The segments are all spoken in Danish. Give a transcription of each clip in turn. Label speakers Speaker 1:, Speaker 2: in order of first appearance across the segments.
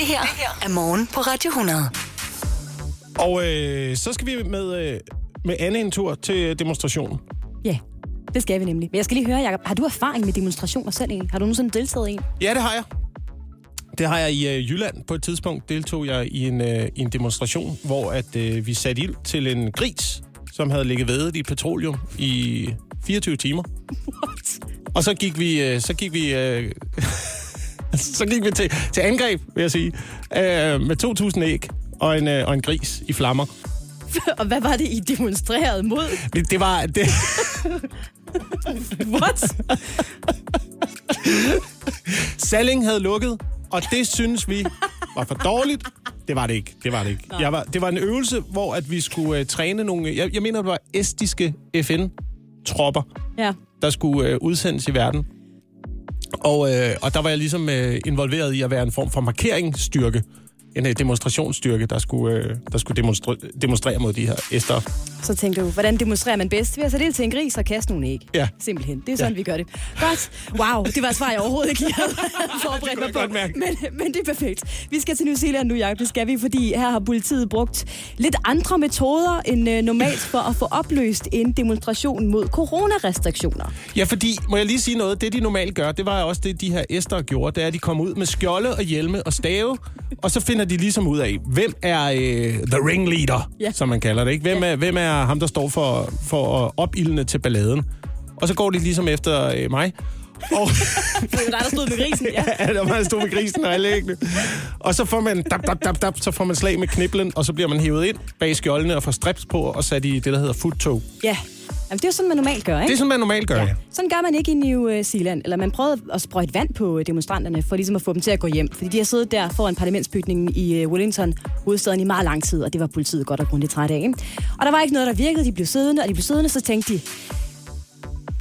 Speaker 1: Det her er morgen på Radio 100.
Speaker 2: Og øh, så skal vi med, øh, med Anne en tur til demonstrationen.
Speaker 3: Ja, det skal vi nemlig. Men jeg skal lige høre, Jacob, har du erfaring med demonstrationer selv egentlig? Har du nogensinde deltaget i en?
Speaker 2: Ja, det har jeg. Det har jeg i øh, Jylland. På et tidspunkt deltog jeg i en, øh, i en demonstration, hvor at øh, vi satte ild til en gris, som havde ligget vædet i petroleum i 24 timer.
Speaker 3: What?
Speaker 2: Og så gik vi, øh, så gik vi, øh, så gik vi til, til angreb, vil jeg sige, øh, med 2.000 æg og en, øh, og en gris i flammer.
Speaker 3: Og hvad var det, I demonstrerede mod?
Speaker 2: Det var... Det,
Speaker 3: What?
Speaker 2: Salling havde lukket, og det synes vi var for dårligt. Det var det ikke. Det var det ikke. Jeg var, det var en øvelse, hvor at vi skulle uh, træne nogle... Jeg, jeg mener, det var estiske FN-tropper,
Speaker 3: Ja.
Speaker 2: der skulle uh, udsendes i verden. Og, øh, og der var jeg ligesom øh, involveret i at være en form for markeringsstyrke. En uh, demonstrationsstyrke, der skulle, uh, der skulle demonstre, demonstrere mod de her æster.
Speaker 3: Så tænkte du, hvordan demonstrerer man bedst? Ved at sætte det til en gris og kaste nogle æg.
Speaker 2: Ja.
Speaker 3: Simpelthen. Det er sådan,
Speaker 2: Ja.
Speaker 3: vi gør det. Godt. Wow, det var et svar, jeg overhovedet ikke havde forberedt mig på. Men, men det er perfekt. Vi skal til New Zealand nu, Jacob. Det skal vi, fordi her har politiet brugt lidt andre metoder end øh, normalt for at få opløst en demonstration mod coronarestriktioner.
Speaker 2: Ja, fordi, må jeg lige sige noget, det de normalt gør, det var også det, de her æster gjorde, det er, at de kom ud med skjolde og hjelme og stave, og så finder de ligesom ud af, hvem er øh, the ringleader,
Speaker 3: Ja.
Speaker 2: som man kalder det, ikke? Hvem,
Speaker 3: Ja.
Speaker 2: er, hvem er ham, der står for, for at opildne til balladen? Og så går de ligesom efter øh, mig. Og
Speaker 3: Det var dig, der stod med grisen. Ja.
Speaker 2: ja, der var stod med grisen og alle æggene. Og så får man dap, dap, dap, dap, så får man slag med kniblen, og så bliver man hævet ind bag skjoldene og får strips på og sat i det, der hedder foot
Speaker 3: ja. Jamen, det er jo sådan, man normalt gør, ikke?
Speaker 2: Det er sådan, man normalt gør, ja.
Speaker 3: Sådan gør man ikke i New Zealand. Eller man prøvede at sprøjte vand på øh, demonstranterne, for ligesom at få dem til at gå hjem. Fordi de har siddet der foran parlamentsbygningen i øh, Wellington, hovedstaden, i meget lang tid, og det var politiet godt og grundigt træt af. Ikke? Og der var ikke noget, der virkede. De blev siddende, og de blev siddende, så tænkte de,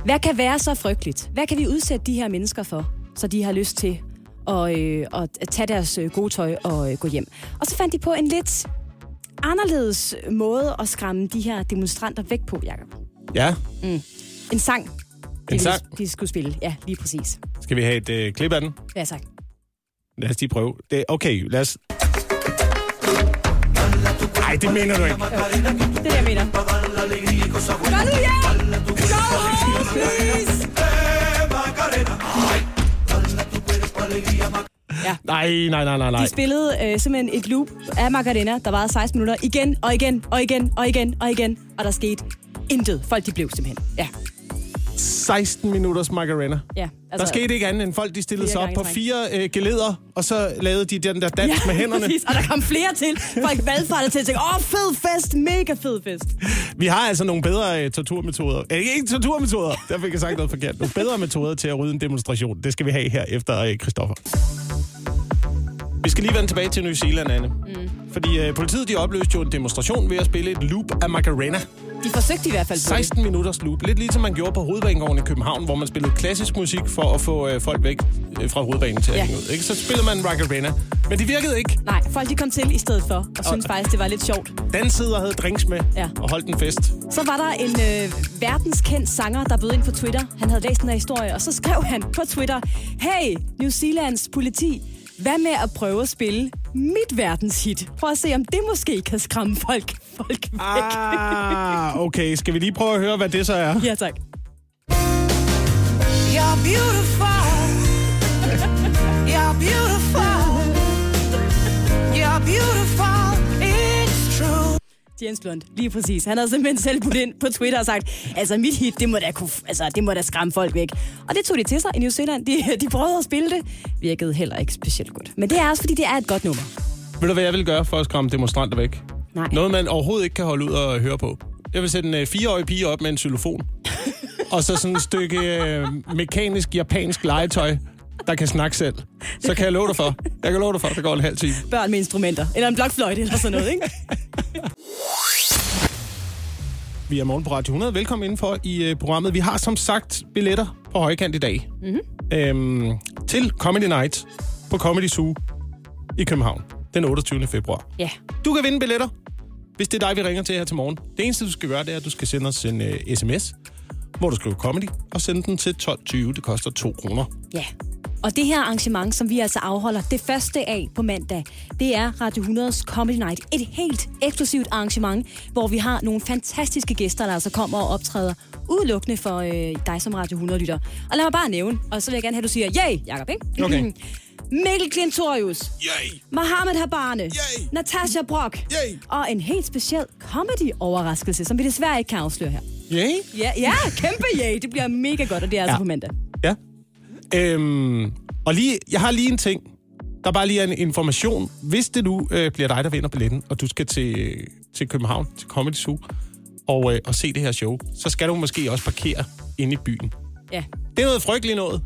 Speaker 3: hvad kan være så frygteligt? Hvad kan vi udsætte de her mennesker for, så de har lyst til at, øh, at tage deres øh, gode tøj og øh, gå hjem? Og så fandt de på en lidt anderledes måde at skræmme de her demonstranter væk på, Jacob.
Speaker 2: Ja,
Speaker 3: En sang.
Speaker 2: En
Speaker 3: de,
Speaker 2: sang?
Speaker 3: De skulle spille. Ja, lige præcis.
Speaker 2: skal vi have et øh, klip af den?
Speaker 3: Ja, tak.
Speaker 2: Lad os lige prøve. Det, okay, lad os... Nej, det mener du ikke.
Speaker 3: Det er det, jeg mener. Gør nu, ja! Go home, please!
Speaker 2: Nej, nej, nej, nej, nej.
Speaker 3: De spillede øh, simpelthen et loop af Macarena, der varede 16 minutter, igen og igen og igen og igen og igen, og der skete intet. Folk, de blev simpelthen. Ja,
Speaker 2: 16 minutters Macarena.
Speaker 3: ja.
Speaker 2: Altså, der skete ikke andet end folk, de stillede sig op på fire øh, geleder, og så lavede de den der dans
Speaker 3: Ja,
Speaker 2: med hænderne.
Speaker 3: præcis. Og der kom flere til. Folk valgfartede til at tænke, åh, oh, fed fest, mega fed fest.
Speaker 2: Vi har altså nogle bedre øh, torturmetoder. Øh, ikke torturmetoder, der fik jeg sagt noget forkert. Nogle bedre metoder til at rydde en demonstration. Det skal vi have her efter øh, Christoffer. Vi skal lige vende tilbage til New Zealand, Anne. Mm. Fordi øh, politiet de opløste jo en demonstration ved at spille et loop af Macarena.
Speaker 3: De forsøgte i hvert fald på det.
Speaker 2: 16 minutters loop. Lidt ligesom man gjorde på Hovedbanegården i København, hvor man spillede klassisk musik for at få øh, folk væk øh, fra hovedbanen til at
Speaker 3: Ja.
Speaker 2: hænge ud. Ikke? Så spillede man Macarena. Men det virkede ikke.
Speaker 3: Nej, folk de kom til i stedet for, og synes faktisk, det var lidt sjovt.
Speaker 2: Dansede og havde drinks med
Speaker 3: Ja.
Speaker 2: og holdt en fest.
Speaker 3: Så var der en øh, verdenskendt sanger, der bød ind på Twitter. Han havde læst den her historie, og så skrev han på Twitter, Hey, New Zealands politi, hvad med at prøve at spille mit verdenshit? Prøv at se, om det måske kan skræmme folk, folk væk.
Speaker 2: Ah, okay. Skal vi lige prøve at høre, hvad det så er?
Speaker 3: Ja, tak.
Speaker 4: You're beautiful. You're beautiful. You're beautiful.
Speaker 3: Jens Lund, lige præcis. Han havde simpelthen selv budt ind på Twitter og sagt, altså mit hit, det må da, kunne, altså, det må da skræmme folk væk. Og det tog de til sig i New Zealand. De, de prøvede at spille det. Virkede heller ikke specielt godt. Men det er også, fordi det er et godt nummer.
Speaker 2: Ved du, hvad jeg vil gøre for at skræmme demonstranter væk?
Speaker 3: Nej.
Speaker 2: Noget, man overhovedet ikke kan holde ud og høre på. Jeg vil sætte en øh, fireårig pige op med en xylofon. og så sådan et stykke øh, mekanisk japansk legetøj, der kan snakke selv. Så kan jeg love dig for. Jeg kan love dig for, der går en halv time.
Speaker 3: Børn med instrumenter. Eller en blokfløjte eller sådan noget, ikke?
Speaker 2: Vi er morgen på Radio 100. Velkommen indenfor i øh, programmet. Vi har som sagt billetter på højkant i dag. Mm-hmm. Øhm, til Comedy Night på Comedy Zoo i København den 28. februar.
Speaker 3: Ja.
Speaker 2: Du kan vinde billetter, hvis det er dig, vi ringer til her til morgen. Det eneste, du skal gøre, det er, at du skal sende os en uh, sms, hvor du skriver comedy, og sende den til 12.20. Det koster 2 kroner.
Speaker 3: Ja. Og det her arrangement, som vi altså afholder det første af på mandag, det er Radio 100's Comedy Night. Et helt eksklusivt arrangement, hvor vi har nogle fantastiske gæster, der altså kommer og optræder udelukkende for øh, dig som Radio 100-lytter. Og lad mig bare nævne, og så vil jeg gerne have, at du siger, yay, Jacob, ikke?
Speaker 2: Okay.
Speaker 3: Mikkel Klintorius,
Speaker 2: Yay!
Speaker 3: Mohammed Habane,
Speaker 2: Yay!
Speaker 3: Natasha Brock
Speaker 2: Yay!
Speaker 3: og en helt speciel comedy-overraskelse, som vi desværre ikke kan afsløre her.
Speaker 2: Yay?
Speaker 3: Ja, ja, kæmpe yay. Det bliver mega godt, og det er altså
Speaker 2: Ja.
Speaker 3: på mandag.
Speaker 2: Øhm, og lige, jeg har lige en ting. Der er bare lige en information. Hvis det nu øh, bliver dig, der vinder billetten, og du skal til, til København, til Comedy Zoo, og, øh, og se det her show, så skal du måske også parkere inde i byen.
Speaker 3: Ja.
Speaker 2: Det er noget frygteligt noget.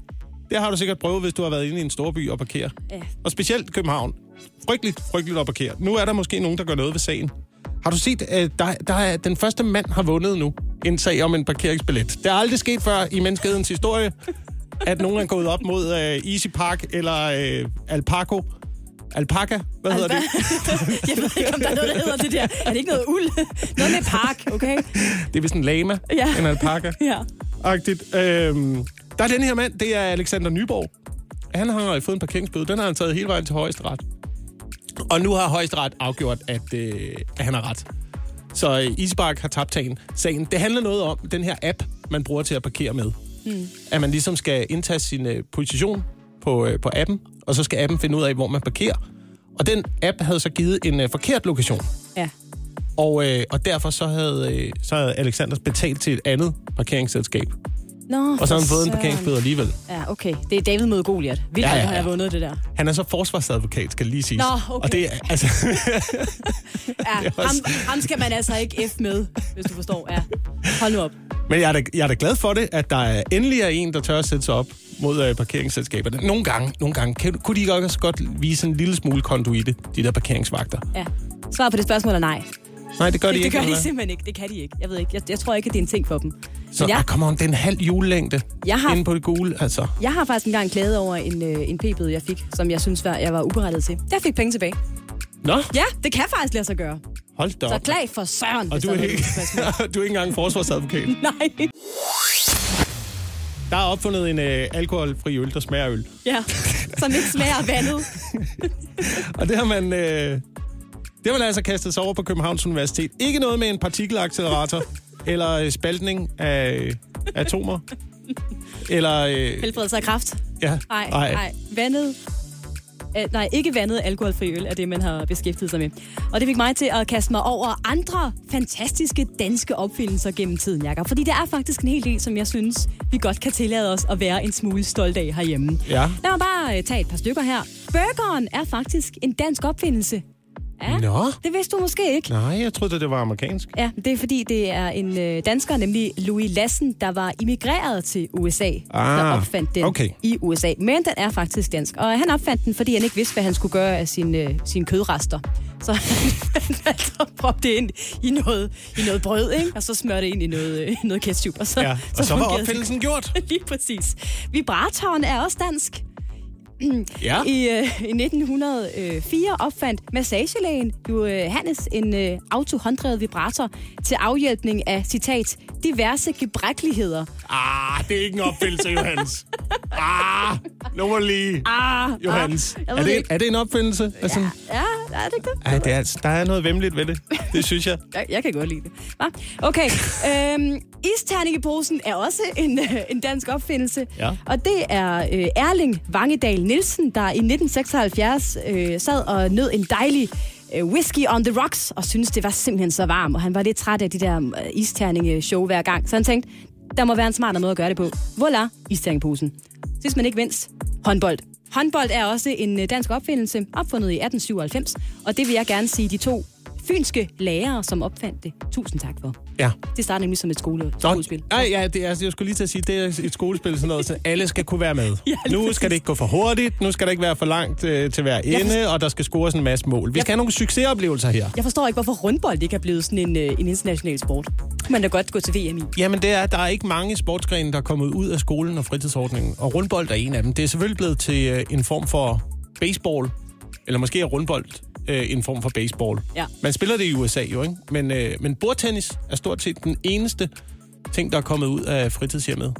Speaker 2: Det har du sikkert prøvet, hvis du har været inde i en stor by og parkere.
Speaker 3: Ja.
Speaker 2: Og specielt København. Frygteligt, frygteligt at parkere. Nu er der måske nogen, der gør noget ved sagen. Har du set, at der, der er, den første mand har vundet nu en sag om en parkeringsbillet? Det er aldrig sket før i menneskehedens historie, at nogen er gået op mod uh, Easy Park eller uh, Alpaco. Alpaca? Hvad hedder det?
Speaker 3: Jeg ved ikke, om der er noget, der hedder det der. Er det ikke noget uld? Noget med park, okay?
Speaker 2: Det er vist en lama,
Speaker 3: Ja.
Speaker 2: en alpaca.
Speaker 3: Ja.
Speaker 2: Agtigt. Øhm, der er den her mand, det er Alexander Nyborg. Han har fået en parkeringsbøde. Den har han taget hele vejen til højesteret. Og nu har højesteret afgjort, at, øh, at han har ret. Så øh, Isbark har tabt sagen. sagen. Det handler noget om den her app, man bruger til at parkere med. Mm. At man ligesom skal indtage sin øh, position på, øh, på appen, og så skal appen finde ud af, hvor man parkerer. Og den app havde så givet en øh, forkert lokation.
Speaker 3: Ja.
Speaker 2: Og, øh, og derfor så havde, øh, så havde Alexander betalt til et andet parkeringsselskab.
Speaker 3: Nå,
Speaker 2: Og så har han fået en parkeringsbøde alligevel.
Speaker 3: Ja, okay. Det er David mod Goliat. Vildt,
Speaker 2: Ja,
Speaker 3: ja,
Speaker 2: ja,
Speaker 3: ja. har vundet det der.
Speaker 2: Han er så forsvarsadvokat, skal det lige sige.
Speaker 3: Nå, okay.
Speaker 2: Og det er, altså,
Speaker 3: Ja, ham, ham skal man altså ikke F med, hvis du forstår. Ja. Hold nu op.
Speaker 2: men jeg er, da, jeg er da glad for det, at der er endelig er en, der tør at sætte sig op mod øh, parkeringsselskaberne. Nogle gange, nogle gange kan, kunne de ikke også godt vise en lille smule konduite, de der parkeringsvagter.
Speaker 3: Ja. Svar på det spørgsmål er nej.
Speaker 2: Nej, det gør de
Speaker 3: Det, det
Speaker 2: ikke.
Speaker 3: gør de simpelthen ikke. Det kan de ikke. Jeg ved ikke. Jeg, jeg tror ikke, at det er en ting for dem.
Speaker 2: Så ja. ah, come on, det er en halv julelængde
Speaker 3: Jeg har-
Speaker 2: inde på det gule, altså.
Speaker 3: jeg har faktisk engang klaget over en, øh, en p-bøde, jeg fik, som jeg synes, var, jeg var uberettiget til. Jeg fik penge tilbage.
Speaker 2: Nå,
Speaker 3: Ja, det kan faktisk lade sig gøre.
Speaker 2: hold da
Speaker 3: Så
Speaker 2: op.
Speaker 3: klag for søren,
Speaker 2: Og du
Speaker 3: der
Speaker 2: er, ikke, du er ikke engang forsvarsadvokat.
Speaker 3: Nej.
Speaker 2: Der er opfundet en øh, alkoholfri øl, der smager øl.
Speaker 3: Ja, som ikke smager af vandet.
Speaker 2: Og det har man, øh, det har man altså kastet sig over på Københavns Universitet. Ikke noget med en partikelaccelerator, eller øh, spaltning af atomer, eller... Øh,
Speaker 3: Helbredelse af kraft.
Speaker 2: ja,
Speaker 3: Nej, nej. Vandet. Øh, nej, ikke vandet alkoholfri øl er det, man har beskæftiget sig med. Og det fik mig til at kaste mig over andre fantastiske danske opfindelser gennem tiden, Jakob. Fordi der er faktisk en hel del, som jeg synes, vi godt kan tillade os at være en smule stolte af herhjemme.
Speaker 2: Ja.
Speaker 3: Lad mig bare øh, tage et par stykker her. Burgeren er faktisk en dansk opfindelse. Ja,
Speaker 2: Nå.
Speaker 3: det vidste du måske ikke.
Speaker 2: Nej, jeg troede, det var amerikansk.
Speaker 3: Ja, det er fordi, det er en øh, dansker, nemlig Louis Lassen, der var immigreret til USA,
Speaker 2: Ah,
Speaker 3: der opfandt den
Speaker 2: okay.
Speaker 3: i USA. Men den er faktisk dansk, og han opfandt den, fordi han ikke vidste, hvad han skulle gøre af sine, øh, sine kødrester. Så han valgte at proppe det ind i noget, i noget brød, ikke? og så smøre det ind i noget, øh, noget ketchup. Og så,
Speaker 2: Ja, og så var
Speaker 3: fungerede det.
Speaker 2: opfindelsen gjort.
Speaker 3: Lige præcis. Vibratoren er også dansk.
Speaker 2: Ja.
Speaker 3: I, øh, I 1904 opfandt massagelægen Johannes en øh, autohånddrevet vibrator til afhjælpning af, citat, diverse gebrækkeligheder.
Speaker 2: Ah, det er ikke en opfindelse, Johannes. Ah, nu må lige...
Speaker 3: Ah,
Speaker 2: Johannes.
Speaker 3: ah,
Speaker 2: er, det,
Speaker 3: ikke.
Speaker 2: er det en opfindelse? Altså,
Speaker 3: Ja, er det ikke det?
Speaker 2: ej, det er, der er noget vemmeligt ved det. Det synes jeg.
Speaker 3: Jeg, jeg kan godt lide det. Hva? Okay, øhm, isterningeposen er også en, øh, en dansk opfindelse.
Speaker 2: Ja.
Speaker 3: Og det er øh, Erling Vangedal Nielsen, der i 1976 øh, sad og nød en dejlig øh, whisky on the rocks, og syntes, det var simpelthen så varmt. Og han var lidt træt af de der øh, isterninge-show hver gang. Så han tænkte, der må være en smartere måde at gøre det på. Voilà, isterningeposen. Sidst man ikke mindst, håndbold. Håndbold er også en øh, dansk opfindelse, opfundet i 1897, og det vil jeg gerne sige de to fynske lærere, som opfandt det. Tusind tak for.
Speaker 2: Ja.
Speaker 3: Det startede nemlig som et skole, skolespil.
Speaker 2: Nej, ja, det er, jeg skulle lige til at sige, det er et skole,spil sådan noget, så alle skal kunne være med.
Speaker 3: Ja,
Speaker 2: nu
Speaker 3: præcis.
Speaker 2: skal det ikke gå for hurtigt, nu skal det ikke være for langt øh, til hver ende, og der skal scores en masse mål. Vi skal have nogle succesoplevelser her.
Speaker 3: Jeg forstår ikke, hvorfor rundbold ikke er blevet sådan en, øh, en international sport. Man da godt gå til VM i.
Speaker 2: Jamen, det er, der er ikke mange sportsgrene, der er kommet ud af skolen og fritidsordningen, og rundbold er en af dem. Det er selvfølgelig blevet til øh, en form for baseball, eller måske er rundbold øh, en form for baseball.
Speaker 3: Ja.
Speaker 2: Man spiller det i USA jo, ikke? Men, øh, men bordtennis er stort set den eneste ting, der er kommet ud af fritidshjemmet.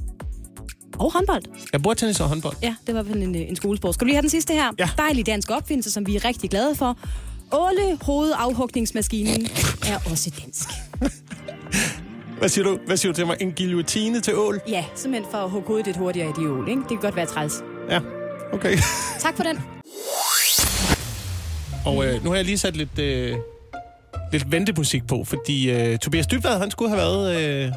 Speaker 3: Og håndbold.
Speaker 2: Ja, bordtennis og håndbold.
Speaker 3: Ja, det var vel en, øh, en skolesport. Skal vi lige have den sidste her?
Speaker 2: Ja.
Speaker 3: Dejlig dansk opfindelse, som vi er rigtig glade for. Åle hovedafhugningsmaskinen er også dansk.
Speaker 2: Hvad siger du? Hvad siger du til mig? En guillotine til ål?
Speaker 3: Ja, simpelthen for at hugge hovedet lidt hurtigere i de ål, ikke? Det kan godt være træls.
Speaker 2: Ja, okay.
Speaker 3: Tak for den.
Speaker 2: Og øh, nu har jeg lige sat lidt, øh, lidt ventemusik på, fordi øh, Tobias Dybvad, han skulle have været... Øh,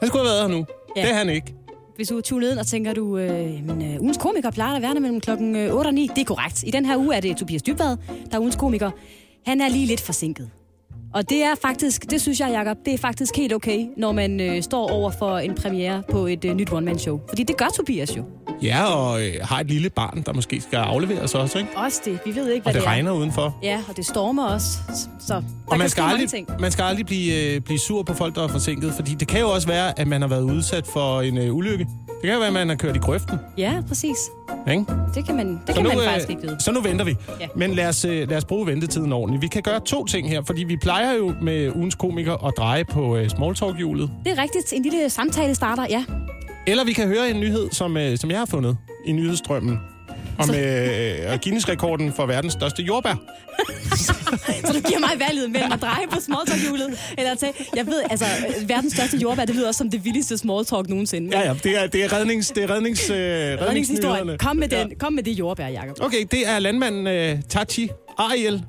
Speaker 2: han skulle have været her nu. Ja. Det er han ikke.
Speaker 3: Hvis du er tunet ind og tænker, du, øh, men, øh, ugens komiker plejer at være der mellem klokken øh, 8 og 9. Det er korrekt. I den her uge er det Tobias Dybvad, der er ugens komiker. Han er lige lidt forsinket. Og det er faktisk, det synes jeg, Jacob, det er faktisk helt okay, når man øh, står over for en premiere på et øh, nyt one-man-show. Fordi det gør Tobias jo.
Speaker 2: Ja, og øh, har et lille barn, der måske skal afleveres også, ikke?
Speaker 3: Også det. Vi ved ikke, hvad
Speaker 2: Og det
Speaker 3: det er.
Speaker 2: regner udenfor.
Speaker 3: Ja, og det stormer også. Så der
Speaker 2: Og
Speaker 3: kan
Speaker 2: man skal, aldrig,
Speaker 3: ting.
Speaker 2: man skal aldrig blive, øh, blive sur på folk, der er forsinket, fordi det kan jo også være, at man har været udsat for en øh, ulykke. Det kan være, at man har kørt i grøften.
Speaker 3: Ja, præcis.
Speaker 2: Ikke?
Speaker 3: Det kan man, det
Speaker 2: Så
Speaker 3: kan
Speaker 2: nu,
Speaker 3: man
Speaker 2: øh,
Speaker 3: faktisk ikke vide.
Speaker 2: Så nu venter vi.
Speaker 3: Ja.
Speaker 2: Men lad os, øh, lad os bruge ventetiden ordentligt. Vi kan gøre to ting her, fordi vi plejer jo med ugens komiker at dreje på øh, smalltalk-hjulet.
Speaker 3: Det er rigtigt. En lille samtale starter, ja.
Speaker 2: Eller vi kan høre en nyhed, som, øh, som jeg har fundet i nyhedsstrømmen. Om øh, Guinness-rekorden for verdens største jordbær.
Speaker 3: Så du giver mig valget mellem at dreje på smalltalk-hjulet, eller at tage, jeg ved, altså, verdens største jordbær, det lyder også som det vildeste smalltalk nogensinde.
Speaker 2: Ja, ja, det er, det er, rednings, det er rednings, øh, redningsnyhederne.
Speaker 3: Redningshistorie. Kom med, den, kom med det jordbær, Jacob.
Speaker 2: Okay, det er landmanden øh, Tachi Ariel.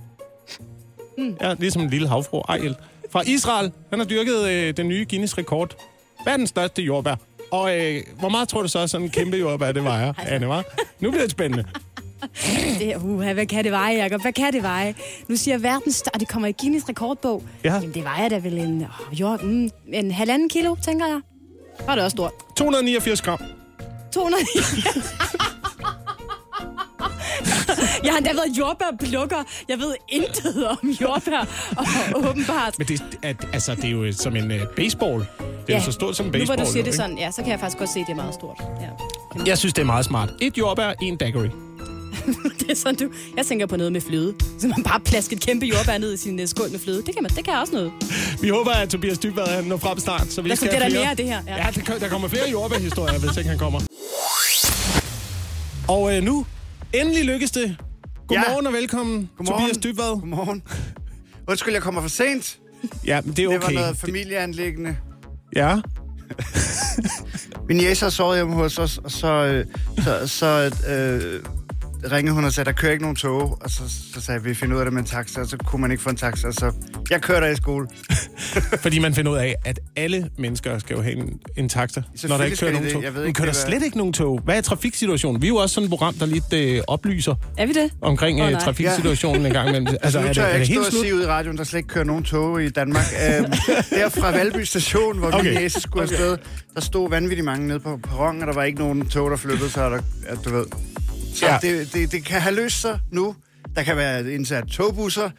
Speaker 2: Mm. Ja, ligesom en lille havfru Ariel. Fra Israel. Han har dyrket øh, den nye Guinness-rekord. Verdens største jordbær. Og øh, hvor meget tror du så, sådan en kæmpe jordbær, det vejer, Anne, var? Nu bliver det spændende.
Speaker 3: Det, uh, hvad kan det veje, Jacob? Hvad kan det veje? Nu siger jeg verdens, og det kommer i Guinness rekordbog.
Speaker 2: Ja.
Speaker 3: Jamen, det vejer da vel en, oh, jord, mm, en halvanden kilo, tænker jeg. Er det også stort.
Speaker 2: 289 gram.
Speaker 3: 200. Jeg har endda været jordbærplukker. Jeg ved intet om jordbær, og åbenbart.
Speaker 2: Men det, er, altså, det er jo som en øh, baseball. Det er jo så stort som en
Speaker 3: Nu hvor
Speaker 2: baseball.
Speaker 3: du siger det sådan, ja, så kan jeg faktisk godt se, at det er meget stort. Ja.
Speaker 2: Jeg synes, det er meget smart. Et jordbær, en daiquiri.
Speaker 3: Det er sådan, du... Jeg tænker på noget med fløde. Så man bare plasker et kæmpe jordbær ned i sin uh, skål med fløde. Det kan, man, det kan også noget.
Speaker 2: Vi håber, at Tobias Dybvad han når frem snart. Så vi
Speaker 3: Der
Speaker 2: skal
Speaker 3: der
Speaker 2: flere.
Speaker 3: mere af det her. Ja.
Speaker 2: Ja, der, der kommer flere jordbærhistorier, hvis ikke han kommer. Og øh, nu, endelig lykkes det. Godmorgen ja. og velkommen,
Speaker 5: Godmorgen.
Speaker 2: Tobias Dybvad.
Speaker 5: Godmorgen. Undskyld, jeg kommer for sent.
Speaker 2: Ja, men det er
Speaker 5: Det
Speaker 2: okay.
Speaker 5: var noget familieanlæggende.
Speaker 2: Ja,
Speaker 5: Min jæser sovede hjemme hos os, og så, så, så, så øh, ringede hun og sagde, der kører ikke nogen tog. Og så, så sagde vi, vi finder ud af det med en taxa, og så kunne man ikke få en taxa. Så jeg kører der i skole.
Speaker 2: fordi man finder ud af, at alle mennesker skal jo have en, en taxa, når der ikke kører nogen
Speaker 5: det.
Speaker 2: tog.
Speaker 5: Jeg ved
Speaker 2: Men
Speaker 5: ikke,
Speaker 2: kører der
Speaker 5: det er-
Speaker 2: slet ikke nogen tog? Hvad er trafiksituationen? Vi er jo også sådan et program, der lidt øh, oplyser
Speaker 3: Er vi det?
Speaker 2: omkring
Speaker 3: nej.
Speaker 2: trafiksituationen en gang imellem. Altså,
Speaker 5: nu
Speaker 2: er det, er
Speaker 5: jeg
Speaker 2: det
Speaker 5: ikke
Speaker 2: helt
Speaker 5: stå og
Speaker 2: slut?
Speaker 5: sige ud i radioen, der slet ikke kører nogen tog i Danmark. øhm, der fra Valby station, hvor okay.
Speaker 2: Okay.
Speaker 5: min jæse skulle afsted, der stod vanvittigt mange nede på perronen, og der var ikke nogen tog, der flyttede sig, der, at du ved. Så
Speaker 2: Ja.
Speaker 5: ja. det, det, det kan have løst sig nu. Der kan være indsat togbusser.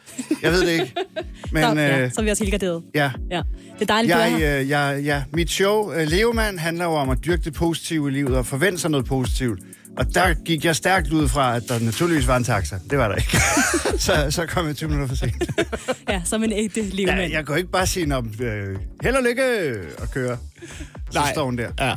Speaker 5: Jeg ved det ikke. Men
Speaker 3: Nå, ja,
Speaker 5: øh,
Speaker 3: så er vi også helt garderet.
Speaker 5: ja,
Speaker 3: Ja. Det er dejligt, du er
Speaker 5: jeg,
Speaker 3: her.
Speaker 5: øh, jeg, ja, mit show, øh, Levemand, handler jo om at dyrke det positive i livet og forvente sig noget positivt. Og der gik jeg stærkt ud fra, at der naturligvis var en taxa. Det var der ikke. så, så kom jeg 20 minutter for sent.
Speaker 3: Ja, som en ægte
Speaker 5: Ja,
Speaker 3: levemand.
Speaker 5: jeg kan jo ikke bare sige, om øh, held og lykke og køre. Så
Speaker 2: Nej.
Speaker 5: står hun der.
Speaker 2: Ja.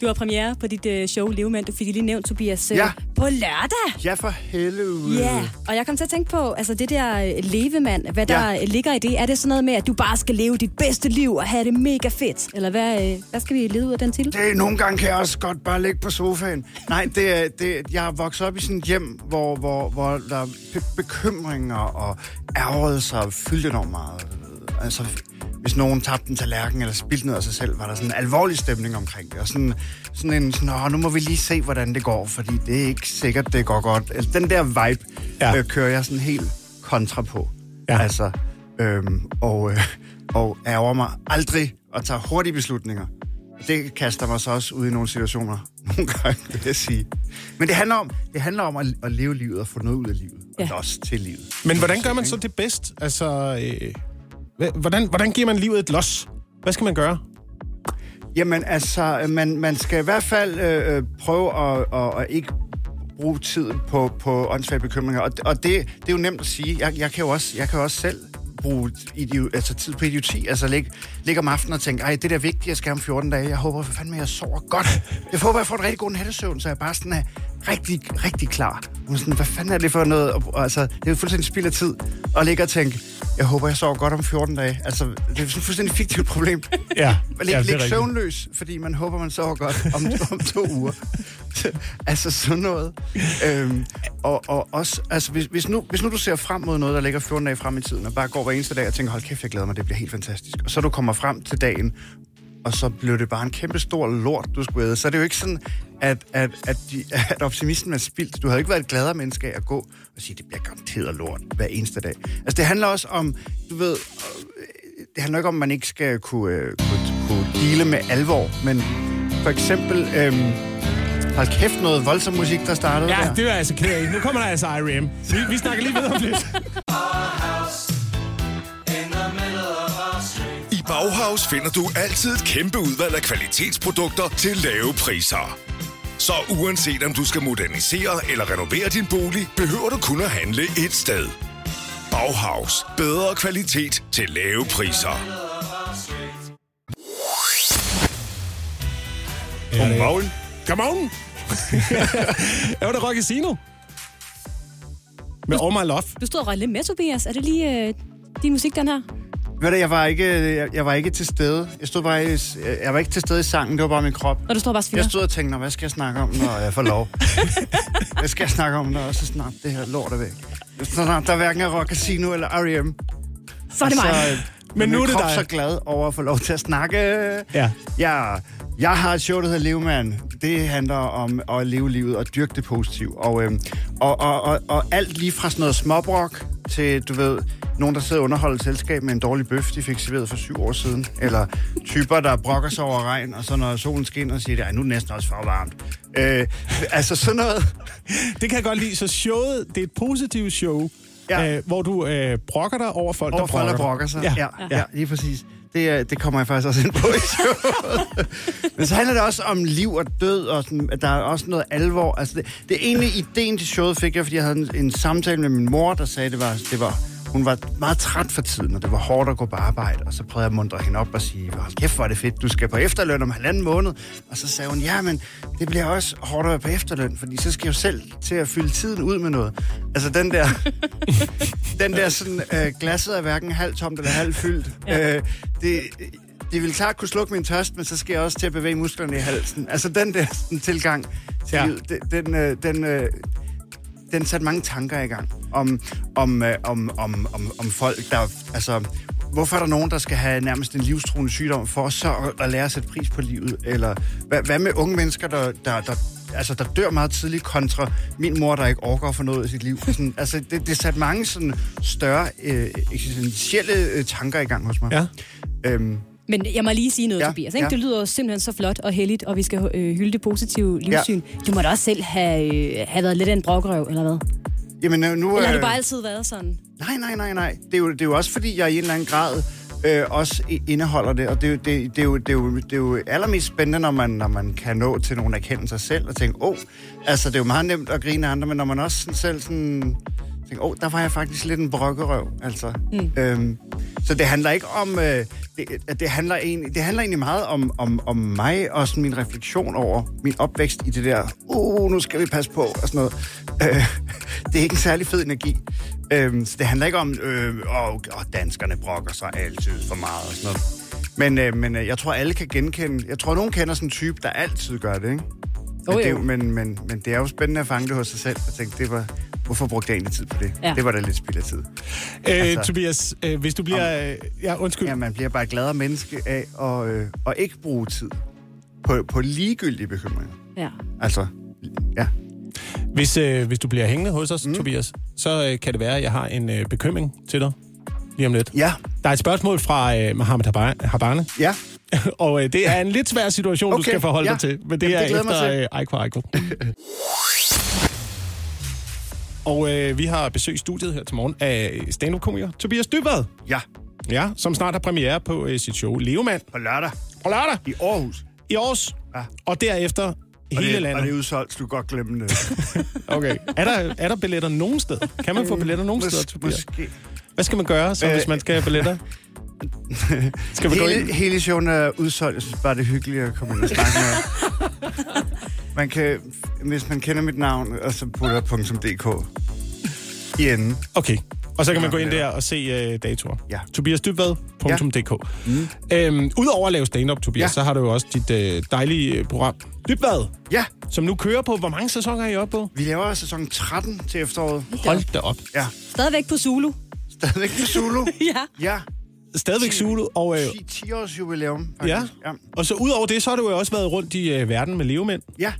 Speaker 3: Du har premiere på dit uh, show Levemand. Du fik lige nævnt, Tobias, uh,
Speaker 5: Ja.
Speaker 3: på lørdag.
Speaker 5: Ja, for helvede.
Speaker 3: Ja, og jeg kom til at tænke på, altså det der øh, levemand, hvad der
Speaker 5: Ja.
Speaker 3: ligger i det. Er det sådan noget med, at du bare skal leve dit bedste liv og have det mega fedt? Eller hvad, øh, hvad skal vi lede ud af den titel?
Speaker 5: Det, nogle gange kan jeg også godt bare ligge på sofaen. Nej, det er, det, jeg er vokset op i sådan et hjem, hvor, hvor, hvor der er be- bekymringer og ærgerelser fyldte enormt meget. Altså, hvis nogen tabte en tallerken eller spildte noget af sig selv, var der sådan en alvorlig stemning omkring det. Og sådan, sådan en, sådan, nu må vi lige se, hvordan det går, fordi det er ikke sikkert, det går godt. Altså, den der vibe
Speaker 2: Ja.
Speaker 5: øh, kører jeg sådan helt kontra på.
Speaker 2: Ja.
Speaker 5: Altså, øhm, og, øh, og ærger mig aldrig og tager hurtige beslutninger. Det kaster mig så også ud i nogle situationer, nogle gange, vil jeg sige. Men det handler om, det handler om at, at leve livet og få noget ud af livet.
Speaker 3: Ja.
Speaker 5: Og også til livet.
Speaker 2: Men hvordan gør man så det bedst? Altså, øh, hvordan, hvordan giver man livet et los? Hvad skal man gøre?
Speaker 5: Jamen altså, man, man skal i hvert fald øh, øh, prøve at, at, at ikke bruge tid på, på åndssvage bekymringer. Og, og det, det er jo nemt at sige. Jeg, jeg, kan jo også, jeg kan jo også selv bruge idio, altså tid på idioti. Altså ligge lig om aftenen og tænke, ej, det der er vigtigt, jeg skal om 14 dage. Jeg håber for fanden, jeg sover godt. Jeg håber, jeg får en rigtig god nattesøvn, så jeg bare sådan er rigtig, rigtig klar. Og sådan, hvad fanden er det for noget? Og, og, altså, det er jo fuldstændig spild af tid at ligge og tænke, jeg håber, jeg sover godt om 14 dage. Altså, det er sådan et fuldstændig fiktivt problem.
Speaker 2: Ja,
Speaker 5: Man ligger
Speaker 2: ja, er rigtigt.
Speaker 5: søvnløs, fordi man håber, man sover godt om, om to uger. altså sådan noget. Øhm, og, og også, altså hvis, hvis, nu, hvis nu du ser frem mod noget, der ligger 14 dage frem i tiden, og bare går hver eneste dag og tænker, hold kæft, jeg glæder mig, det bliver helt fantastisk. Og så du kommer frem til dagen, og så blev det bare en kæmpe stor lort, du skulle æde. Så er det jo ikke sådan, at, at, at, de, at optimismen er spildt. Du havde ikke været et gladere menneske af at gå og sige, det bliver garanteret lort hver eneste dag. Altså det handler også om, du ved, øh, det handler ikke om, at man ikke skal kunne, øh, kunne, kunne dele med alvor, men for eksempel, øhm, hold kæft noget voldsom musik, der startede
Speaker 2: Ja,
Speaker 5: der.
Speaker 2: det er jeg altså ked af. Nu kommer der altså I.R.E.M. Vi, vi snakker lige videre om lidt.
Speaker 6: Bauhaus finder du altid et kæmpe udvalg af kvalitetsprodukter til lave priser. Så uanset om du skal modernisere eller renovere din bolig, behøver du kun at handle et sted. Bauhaus. Bedre kvalitet til lave priser.
Speaker 5: Godmorgen.
Speaker 2: Godmorgen. jeg var da Rock Casino. Med All My Love.
Speaker 3: Du stod og røg lidt med, Tobias. Er det lige øh, din musik, den her?
Speaker 5: Ved du, jeg var, ikke, jeg, jeg var ikke til stede. Jeg, stod bare i, jeg var ikke til stede i sangen, det var bare min krop.
Speaker 3: Når du står bare og
Speaker 5: Jeg stod og tænkte, "Nå, hvad skal jeg snakke om, når jeg får lov? hvad skal jeg snakke om, når så snart det her lort er væk? Så snart der hverken er Rock Casino eller R.E.M.
Speaker 3: Så er det mig.
Speaker 5: Så, øh,
Speaker 2: Men nu er
Speaker 5: min
Speaker 2: det
Speaker 5: krop
Speaker 2: dig.
Speaker 5: så glad over at få lov til at snakke.
Speaker 2: Ja.
Speaker 5: Ja, jeg har et show, der hedder Levemand. Det handler om at leve livet og dyrke det positivt. Og, øhm, og, og, og, og alt lige fra sådan noget småbrok til, du ved, nogen, der sidder og underholder et selskab med en dårlig bøf, de fik serveret for syv år siden. Eller typer, der brokker sig over regn, og så når solen skinner, siger de, "Ej, nu er det næsten også for varmt. Øh, altså sådan noget.
Speaker 2: Det kan jeg godt lide. Så showet, det er et positivt show,
Speaker 5: Ja.
Speaker 2: øh, hvor du øh, brokker dig over folk,
Speaker 5: Over
Speaker 2: der
Speaker 5: folk, der
Speaker 2: brokker,
Speaker 5: brokker sig.
Speaker 2: Ja.
Speaker 5: Ja, ja, ja lige præcis. Det, det kommer jeg faktisk også ind på i showet. Men så handler det også om liv og død, og sådan, at der er også noget alvor. Altså det, det er egentlig ideen til showet fik jeg, fordi jeg havde en, en samtale med min mor, der sagde, det var, det var, hun var meget træt for tiden, og det var hårdt at gå på arbejde. Og så prøvede jeg at mundre hende op og sige, hold kæft, hvor er det fedt, du skal på efterløn om halvanden måned. Og så sagde hun, ja, men det bliver også hårdt at være på efterløn, fordi så skal jeg jo selv til at fylde tiden ud med noget. Altså den der, den der sådan, øh, glasset er hverken halvtomt eller halvfyldt. Ja. Øh, det, det vil klart kunne slukke min tørst, men så skal jeg også til at bevæge musklerne i halsen. Altså den der sådan, tilgang til
Speaker 2: Ja.
Speaker 5: livet, den, den, øh, den, øh, den satte mange tanker i gang om, om, øh, om, om, om, om folk, der... Altså, hvorfor er der nogen, der skal have nærmest en livstruende sygdom for så at, at lære at sætte pris på livet? Eller hvad, hvad med unge mennesker, der, der, der, altså, der dør meget tidligt kontra min mor, der ikke orker for noget i sit liv? Sådan, altså, det, det satte mange sådan, større øh, eksistentielle øh, tanker i gang hos mig.
Speaker 2: Ja.
Speaker 5: Øhm,
Speaker 3: Men jeg må lige sige noget, ja, Tobias. Ikke?
Speaker 5: ja.
Speaker 3: Det lyder simpelthen så flot og heldigt, og vi skal øh, hylde det positive livssyn. Ja. Du må da også selv have, øh, have været lidt af en brokrøv, eller hvad?
Speaker 5: jamen, øh, nu,
Speaker 3: Eller har du bare altid været sådan?
Speaker 5: Nej, nej, nej, nej. Det er jo, det er jo også, fordi jeg i en eller anden grad øh, også indeholder det. Og det, er jo- det, det, er jo, det, er jo, det er jo allermest spændende, når man, når man kan nå til nogle erkendelser selv og tænke, åh, oh, altså det er jo meget nemt at grine af andre, men når man også sådan, selv sådan tænker, åh, oh, der var jeg faktisk lidt en brokkerøv, altså. Mm. Øhm, så det handler ikke om, øh, det, det, handler egentlig, det handler egentlig meget om, om, om mig og sådan min refleksion over min opvækst i det der, uh, nu skal vi passe på, og sådan noget. Øh, det er ikke en særlig fed energi. Øhm, så det handler ikke om, øh, åh, åh, danskerne brokker sig altid for meget og sådan noget. Men, øh, men øh, jeg tror, alle kan genkende... Jeg tror, nogen kender sådan en type, der altid gør det, ikke? Men,
Speaker 3: Jo,
Speaker 5: det,
Speaker 3: jo.
Speaker 5: jo- men, men, men det er jo spændende at fange det hos sig selv. Jeg tænkte, det var, hvorfor brugte jeg egentlig tid på det?
Speaker 3: Ja.
Speaker 5: Det var da lidt spild af tid.
Speaker 2: Øh,
Speaker 5: Altså-
Speaker 2: Tobias, øh, hvis du bliver... Øh, ja, undskyld.
Speaker 5: Ja, man bliver bare et gladere menneske af at, øh, at ikke bruge tid på, på ligegyldige bekymringer.
Speaker 3: Ja.
Speaker 5: Altså, ja.
Speaker 2: Hvis, øh, hvis du bliver hængende hos os, mm. Tobias, så øh, kan det være, at jeg har en øh, bekymring til dig lige om lidt.
Speaker 5: Ja,
Speaker 2: Der er et spørgsmål fra øh, Mohammed Haba- Habane,
Speaker 5: ja.
Speaker 2: og øh, det er en lidt svær situation, okay. du skal forholde
Speaker 5: ja.
Speaker 2: dig til. Men det
Speaker 5: Jamen,
Speaker 2: er
Speaker 5: det
Speaker 2: efter øh, Aiko Aiko. og øh, vi har besøg i studiet her til morgen af stand-up-komiker Tobias Dybvad,
Speaker 5: Ja,
Speaker 2: ja, som snart har premiere på øh, sit show Levemand
Speaker 5: på lørdag
Speaker 2: på lørdag
Speaker 5: i Aarhus.
Speaker 2: i års.
Speaker 5: Ja.
Speaker 2: Og derefter
Speaker 5: Og
Speaker 2: hele
Speaker 5: det,
Speaker 2: landet.
Speaker 5: Og det er udsolgt, du kan godt glemme det.
Speaker 2: Okay. Er der, er der billetter nogen steder? Kan man få billetter nogen steder, Tobias?
Speaker 5: måske.
Speaker 2: Hvad skal man gøre, så,
Speaker 5: Øh,
Speaker 2: hvis man skal have billetter? Skal vi gå ind?
Speaker 5: Hele, hele showen er udsolgt. Jeg synes bare, det er hyggeligt at komme ind og snakke med. Man kan, hvis man kender mit navn, og så putter .dk i enden.
Speaker 2: Okay. Og så kan man gå ind der og se uh, datoer.
Speaker 5: Ja.
Speaker 2: Tobiasdybvad.dk mm. øhm, Udover at lave stand-up, Tobias,
Speaker 5: Ja.
Speaker 2: så har du jo også dit uh, dejlige øh, program, Dybvad,
Speaker 5: Ja,
Speaker 2: som nu kører på. Hvor mange sæsoner er I oppe på?
Speaker 5: vi laver sæson 13 til efteråret.
Speaker 2: Hold da op.
Speaker 5: Ja,
Speaker 3: Stadigvæk på Zulu.
Speaker 5: stadigvæk på Zulu.
Speaker 3: Ja.
Speaker 5: Ja,
Speaker 2: Stadigvæk Zulu. Og, øh,
Speaker 5: 10, 10 års jubilæum,
Speaker 2: ja.
Speaker 5: faktisk. Ja.
Speaker 2: og så udover det, så har du jo også været rundt i øh, verden med levemænd.
Speaker 5: ja.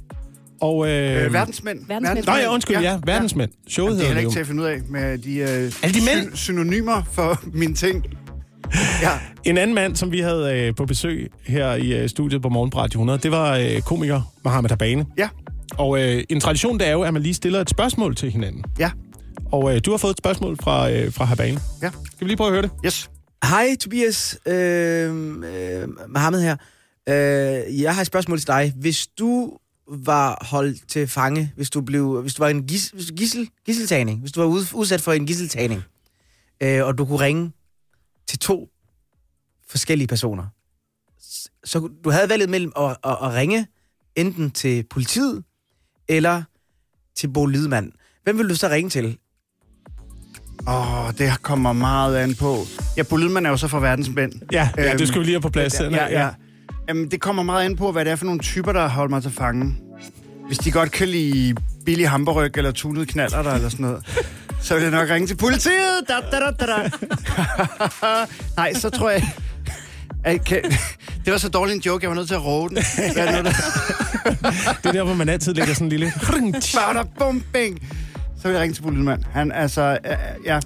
Speaker 2: Og, øh,
Speaker 5: Øh, verdensmænd.
Speaker 3: Verdensmænd.
Speaker 2: Nå ja, undskyld, ja. Verdensmænd. Showet
Speaker 5: Jamen, det er heller ikke til at finde ud af med de, øh,
Speaker 2: Alle de mænd?
Speaker 5: syn- synonymer for mine ting. Ja,
Speaker 2: En anden mand, som vi havde øh, på besøg her i øh, studiet på Morgen på Radio 100, det var øh, komiker Mohamed Habane.
Speaker 5: ja,
Speaker 2: Og øh, en tradition, det er jo, at man lige stiller et spørgsmål til hinanden.
Speaker 5: ja,
Speaker 2: Og øh, du har fået et spørgsmål fra, øh, fra Habane.
Speaker 5: ja.
Speaker 2: Skal vi lige prøve at høre det?
Speaker 5: Yes.
Speaker 7: Hej Tobias, øh, øh, Mohammed her. Øh, jeg har et spørgsmål til dig. Hvis du var holdt til fange, hvis du blev, hvis du var en gis, gissel, gisseltagning, hvis du var ud, udsat for en gisseltagning, øh, og du kunne ringe til to forskellige personer, så du havde valget mellem at, at, at ringe enten til politiet eller til Bo Lydmand. Hvem vil du så ringe til?
Speaker 5: Åh, oh, det kommer meget an på. Ja, Bo Lydman er jo så fra verdensmænd.
Speaker 2: Ja, ja
Speaker 5: Øhm,
Speaker 2: det skal vi lige have på plads.
Speaker 5: Ja, ja, ja. Jamen, det kommer meget an på, hvad det er for nogle typer, der holder mig til fange. Hvis de godt kan lide billig hamburg eller tunet knaller der eller sådan noget, så vil jeg nok ringe til politiet. Da, da, da, da, da. Nej, så tror jeg... kan, det var så dårlig en joke, jeg var nødt til at råbe den. Hvad er det, der...
Speaker 2: Det er der, hvor man altid lægger sådan en lille...
Speaker 5: Bada, bum, bing. Så vil jeg ringe til Bo Lydman. Han, altså, øh, ja...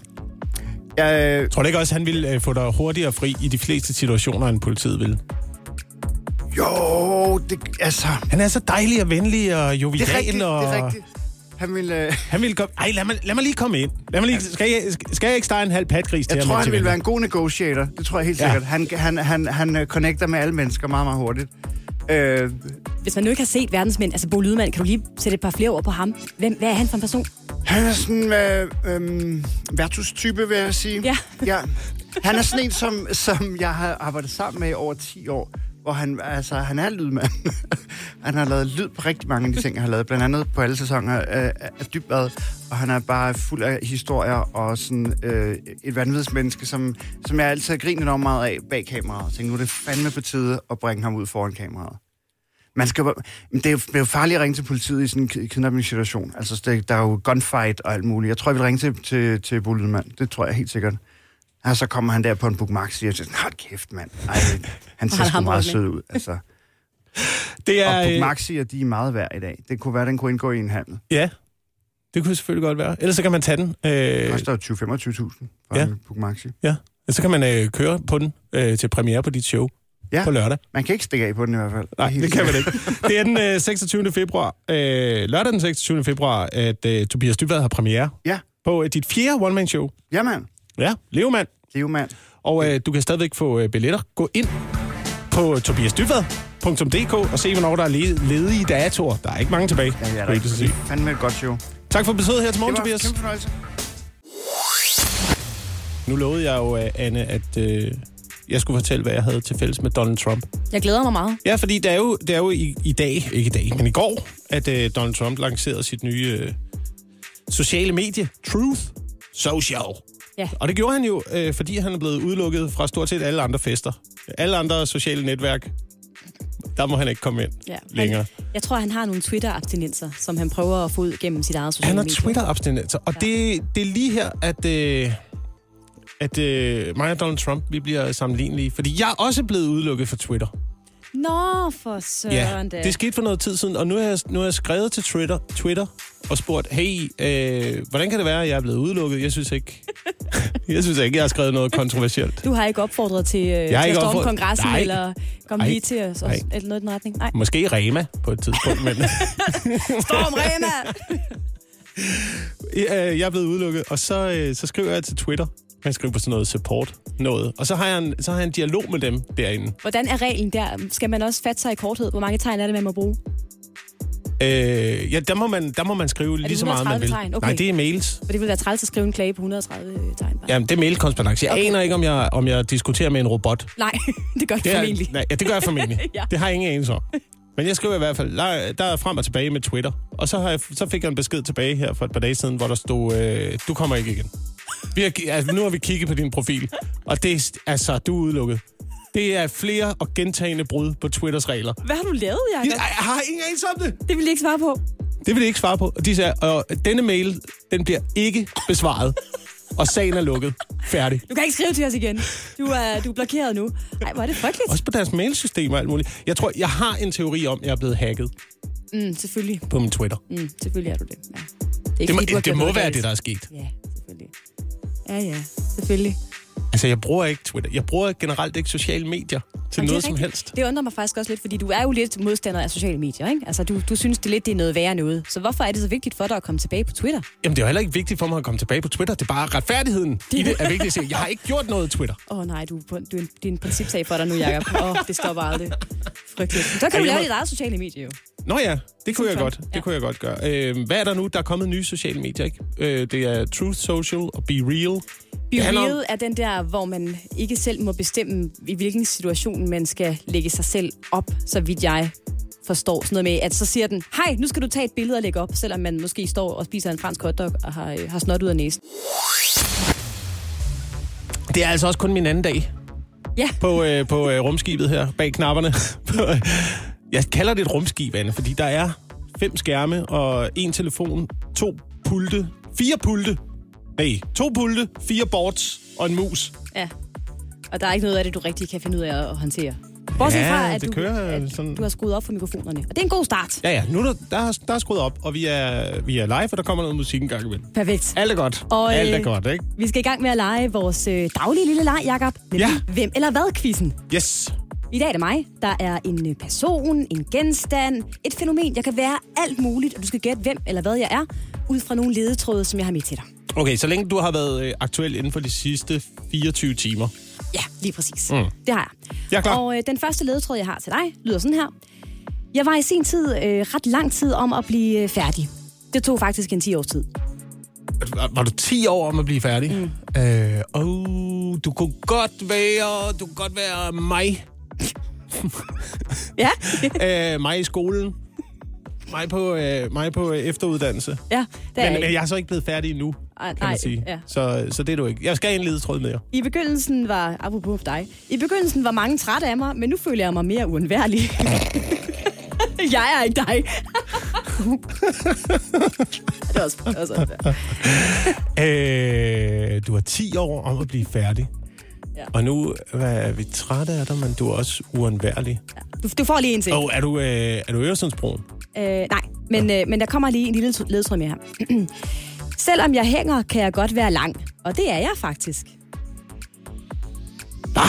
Speaker 5: Jeg, øh,
Speaker 2: Tror du ikke også, han ville øh, få dig hurtigere fri i de fleste situationer, end politiet ville?
Speaker 5: jo, det, altså...
Speaker 2: Han er så dejlig og venlig og jovial.
Speaker 5: Det er rigtigt,
Speaker 2: og...
Speaker 5: det er rigtigt. Han vil... Øh,
Speaker 2: Han ville komme... Ej, lad mig, lad mig lige komme ind. Lad mig lige... skal, jeg, skal jeg ikke stege en halv patgris til
Speaker 5: Jeg tror, han vil være en god negotiator. Det tror jeg helt
Speaker 2: Ja.
Speaker 5: sikkert. Han, han, han, han øh, connecter med alle mennesker meget, meget hurtigt. Øh,
Speaker 3: Hvis man nu ikke har set verdensmænd, altså Bo Lydmand, kan du lige sætte et par flere ord på ham? Hvem, hvad er han for en person?
Speaker 5: han er sådan øh, øh, værtshus-type, vil jeg sige.
Speaker 3: Ja.
Speaker 5: ja. Han er sådan en, som, som jeg har arbejdet sammen med i over 10 år. Hvor han, altså, han er lydmand. han har lavet lyd på rigtig mange af de ting, jeg har lavet. Blandt andet på alle sæsoner af, af, af Dybbad. Og han er bare fuld af historier og sådan øh, et vanvidsmenneske, som, som jeg altid har grinet enormt meget af bag kameraet. Så nu er det fandme på tide at bringe ham ud foran kameraet. Man skal, men det, er jo, det er jo farligt at ringe til politiet i sådan en ki- kidnappingssituation. Altså, det, der er jo gunfight og alt muligt. Jeg tror, jeg vil ringe til, til, til Bo Lydman. Det tror jeg helt sikkert. Og så kommer han der på en Book Maxi og siger, hold kæft, mand. Ej, han ser sgu meget sød ud. Altså.
Speaker 2: Det
Speaker 5: Og
Speaker 2: er...
Speaker 5: Book
Speaker 2: øh,
Speaker 5: Maxi, de er meget værd i dag. Det kunne være, den kunne indgå i en handel.
Speaker 2: Ja, det kunne selvfølgelig godt være. Ellers så kan man tage den.
Speaker 5: Det
Speaker 2: Øh,
Speaker 5: koster jo 20-25.000 for
Speaker 2: Ja.
Speaker 5: en Book Maxi.
Speaker 2: ja. Så kan man øh, køre på den øh, til premiere på dit show
Speaker 5: Ja.
Speaker 2: på lørdag.
Speaker 5: Man kan ikke stikke af på den i hvert fald.
Speaker 2: Nej, det kan man ikke. Det er den øh, 26. februar, øh, lørdag den 26. februar, at øh, Tobias Dybvad har premiere
Speaker 5: Ja,
Speaker 2: på øh, dit fjerde one-man-show.
Speaker 5: ja mand.
Speaker 2: Ja, Levemand.
Speaker 5: Leo mand.
Speaker 2: Og øh, du kan stadigvæk få øh, billetter. Gå ind på tobiasdybvad.dk og se, hvornår der er le- ledige datoer. Der er ikke mange tilbage.
Speaker 5: Ja, ja,
Speaker 2: så sige.
Speaker 5: Fandme et godt show.
Speaker 2: Tak for besøget her til
Speaker 5: Det
Speaker 2: morgen, Tobias.
Speaker 5: kæmpe fornøjelse.
Speaker 2: Nu lovede jeg jo, øh, Anne, at øh, jeg skulle fortælle, hvad jeg havde til fælles med Donald Trump.
Speaker 3: Jeg glæder mig meget.
Speaker 2: Ja, fordi det er jo, det er jo i, i dag, ikke i dag, men i går, at øh, Donald Trump lancerede sit nye øh, sociale medie, Truth Social.
Speaker 3: Ja.
Speaker 2: Og det gjorde han jo, øh, fordi han er blevet udelukket fra stort set alle andre fester. Alle andre sociale netværk, der må han ikke komme ind
Speaker 3: Ja.
Speaker 2: længere.
Speaker 3: Han, jeg tror, han har nogle Twitter-abstinenser, som han prøver at få ud gennem sit eget sociale
Speaker 2: Han har. Twitter-abstinenser, og
Speaker 3: Ja.
Speaker 2: det, det er lige her, at, øh, at øh, mig og Donald Trump, vi bliver sammenlignelige. Fordi jeg er også blevet udelukket fra Twitter.
Speaker 3: Nå, for søren da.
Speaker 2: det skete for noget tid siden, og nu har jeg, nu har jeg skrevet til Twitter, Twitter og spurgt, hey, øh, hvordan kan det være, at jeg er blevet udelukket? Jeg synes ikke, jeg synes ikke, jeg har skrevet noget kontroversielt.
Speaker 3: Du har ikke opfordret til, øh, til
Speaker 2: har
Speaker 3: at storme
Speaker 2: opfordret-
Speaker 3: kongressen,
Speaker 2: Nej.
Speaker 3: eller komme lige til os,
Speaker 2: Nej.
Speaker 3: eller noget i den retning? Nej.
Speaker 2: Måske Rema på et tidspunkt, men
Speaker 3: Storm Rema!
Speaker 2: øh, jeg er blevet udelukket, og så, øh, så skriver jeg til Twitter. Jeg skriver på sådan noget support, noget. Og så har, jeg en, så har jeg en dialog med dem derinde.
Speaker 3: Hvordan er reglen der? Skal man også fatte sig i korthed? Hvor mange tegn er det, man må bruge?
Speaker 2: Øh, ja, der må, man, der må man skrive lige så meget, man
Speaker 3: 130
Speaker 2: vil.
Speaker 3: tegn? Okay.
Speaker 2: Nej, det er mails.
Speaker 3: For det ville være træls at skrive en klage på 130 tegn. bare.
Speaker 2: Jamen, det er mailkorrespondance. Jeg
Speaker 3: Okay.
Speaker 2: aner ikke, om jeg, om jeg diskuterer med en robot.
Speaker 3: Nej, det gør det,
Speaker 2: Det er,
Speaker 3: formentlig.
Speaker 2: nej, ja, det gør jeg formentlig.
Speaker 3: Ja.
Speaker 2: Det har jeg ingen anelse om. Men jeg skriver i hvert fald, der, der er frem og tilbage med Twitter. Og så, har jeg, så fik jeg en besked tilbage her for et par dage siden, hvor der stod, øh, du kommer ikke igen. Vi har, altså, nu har vi kigget på din profil, og det er, altså, du er udelukket. Det er flere og gentagende brud på Twitters regler.
Speaker 3: Hvad har du lavet,
Speaker 2: Jeg,
Speaker 3: Jacob?
Speaker 2: jeg har ingen anelse om det.
Speaker 3: Det vil jeg ikke svare på.
Speaker 2: Det vil de ikke svare på. Og de sagde, og denne mail, den bliver ikke besvaret. Og sagen er lukket. Færdig.
Speaker 3: Du kan ikke skrive til os igen. Du er, du er blokeret nu. Nej, hvor er det frygteligt.
Speaker 2: Også på deres mailsystem og alt muligt. Jeg tror, jeg har en teori om, at jeg er blevet hacket
Speaker 3: Mm, selvfølgelig.
Speaker 2: på min Twitter.
Speaker 3: Mm, selvfølgelig er du det. Ja. Det, er ikke,
Speaker 2: Det må,
Speaker 3: fordi,
Speaker 2: det
Speaker 3: gjort
Speaker 2: må være det, der er sket.
Speaker 3: Ja, selvfølgelig. Ja, ja, selvfølgelig.
Speaker 2: Altså, jeg bruger ikke Twitter. Jeg bruger generelt ikke sociale medier til
Speaker 3: Jamen, det
Speaker 2: noget som helst.
Speaker 3: Det undrer mig faktisk også lidt, fordi du er jo lidt modstander af sociale medier, ikke? Altså, du, du synes det lidt, det er noget værre noget. Så hvorfor er det så vigtigt for dig at komme tilbage på Twitter?
Speaker 2: Jamen, det er jo heller ikke vigtigt for mig at komme tilbage på Twitter. Det er bare retfærdigheden i det er vigtigt at sige. Jeg har ikke gjort noget Twitter.
Speaker 3: Åh oh, nej, du, du det er en principsag for dig nu, Jacob. Åh, oh, det stopper aldrig. Frygteligt. Så kan
Speaker 2: Ej,
Speaker 3: du lave
Speaker 2: må-
Speaker 3: dit eget sociale medie jo.
Speaker 2: Nå ja, det kunne jeg godt. Det
Speaker 3: Ja.
Speaker 2: kunne jeg godt gøre. Øh, hvad er der nu? Der er kommet nye sociale medier, ikke? Øh, det er Truth Social og Be Real.
Speaker 3: Be
Speaker 2: handler om-
Speaker 3: Real er den der, hvor man ikke selv må bestemme, i hvilken situation man skal lægge sig selv op, så vidt jeg forstår. Sådan noget med, at så siger den, hej, nu skal du tage et billede og lægge op, selvom man måske står og spiser en fransk hotdog og har, øh, har snot ud af næsen.
Speaker 2: Det er altså også kun min anden dag
Speaker 3: Ja,
Speaker 2: på, øh, på øh, rumskibet her bag knapperne. jeg kalder det et rumskib, Anne, fordi der er fem skærme og en telefon, to pulte, fire pulte, nej, to pulte, fire boards og en mus.
Speaker 3: ja. Og der er ikke noget af det, du rigtig kan finde ud af at håndtere. Bortset
Speaker 2: Ja,
Speaker 3: fra, at,
Speaker 2: det
Speaker 3: du,
Speaker 2: kører
Speaker 3: at
Speaker 2: sådan-
Speaker 3: du har skruet op for mikrofonerne. Og det er en god start.
Speaker 2: Ja, ja, nu er der, der, er, der er skruet op, og vi er, vi er live, og der kommer noget musik en gang imellem.
Speaker 3: Perfekt.
Speaker 2: Alt er godt.
Speaker 3: Og,
Speaker 2: Alt er
Speaker 3: øh,
Speaker 2: godt, ikke?
Speaker 3: Vi skal i gang med at lege vores øh, daglige lille leg, Jacob. Nemlig
Speaker 2: Ja.
Speaker 3: Hvem eller hvad-quizzen.
Speaker 2: Yes.
Speaker 3: I dag er det mig. Der er en øh, person, en genstand, et fænomen. Jeg kan være alt muligt, og du skal gætte, hvem eller hvad jeg er, ud fra nogle ledetråde, som jeg har med til dig.
Speaker 2: Okay, så længe du har været øh, aktuel inden for de sidste 24 timer.
Speaker 3: Ja, lige præcis.
Speaker 2: Mm.
Speaker 3: Det har jeg.
Speaker 2: Jeg er klar.
Speaker 3: Og øh, den første ledetråd, jeg har til dig, lyder sådan her. Jeg var i sin tid øh, ret lang tid om at blive øh, færdig. Det tog faktisk en 10 års tid.
Speaker 2: Var, var du 10 år om at blive færdig? Mm. Øh, oh, du kunne godt være, du kunne godt være mig.
Speaker 3: Ja,
Speaker 2: øh, mig i skolen. Mig på, øh, mig på øh, efteruddannelse.
Speaker 3: ja det er
Speaker 2: Men,
Speaker 3: jeg
Speaker 2: men
Speaker 3: ikke.
Speaker 2: jeg er så ikke blevet færdig endnu,
Speaker 3: Ej,
Speaker 2: kan
Speaker 3: nej,
Speaker 2: man sige.
Speaker 3: ja.
Speaker 2: Så, så det er du ikke. Jeg skal en ledetråd med jer.
Speaker 3: I begyndelsen var, apropos dig, i begyndelsen var mange trætte af mig, men nu føler jeg mig mere uundværlig. jeg er ikke dig. det er også, det er også
Speaker 2: Øh, du er 10 år om at blive færdig.
Speaker 3: Ja.
Speaker 2: Og nu hvad, er vi trætte af dig, men du er også uundværlig.
Speaker 3: du, du får lige en til.
Speaker 2: Og er du, øh, er du Øresundsbroen?
Speaker 3: Øh, nej, men, øh, men der kommer lige en lille ledetråd med her. Selvom jeg hænger, kan jeg godt være lang. Og det er jeg faktisk.
Speaker 2: Ah,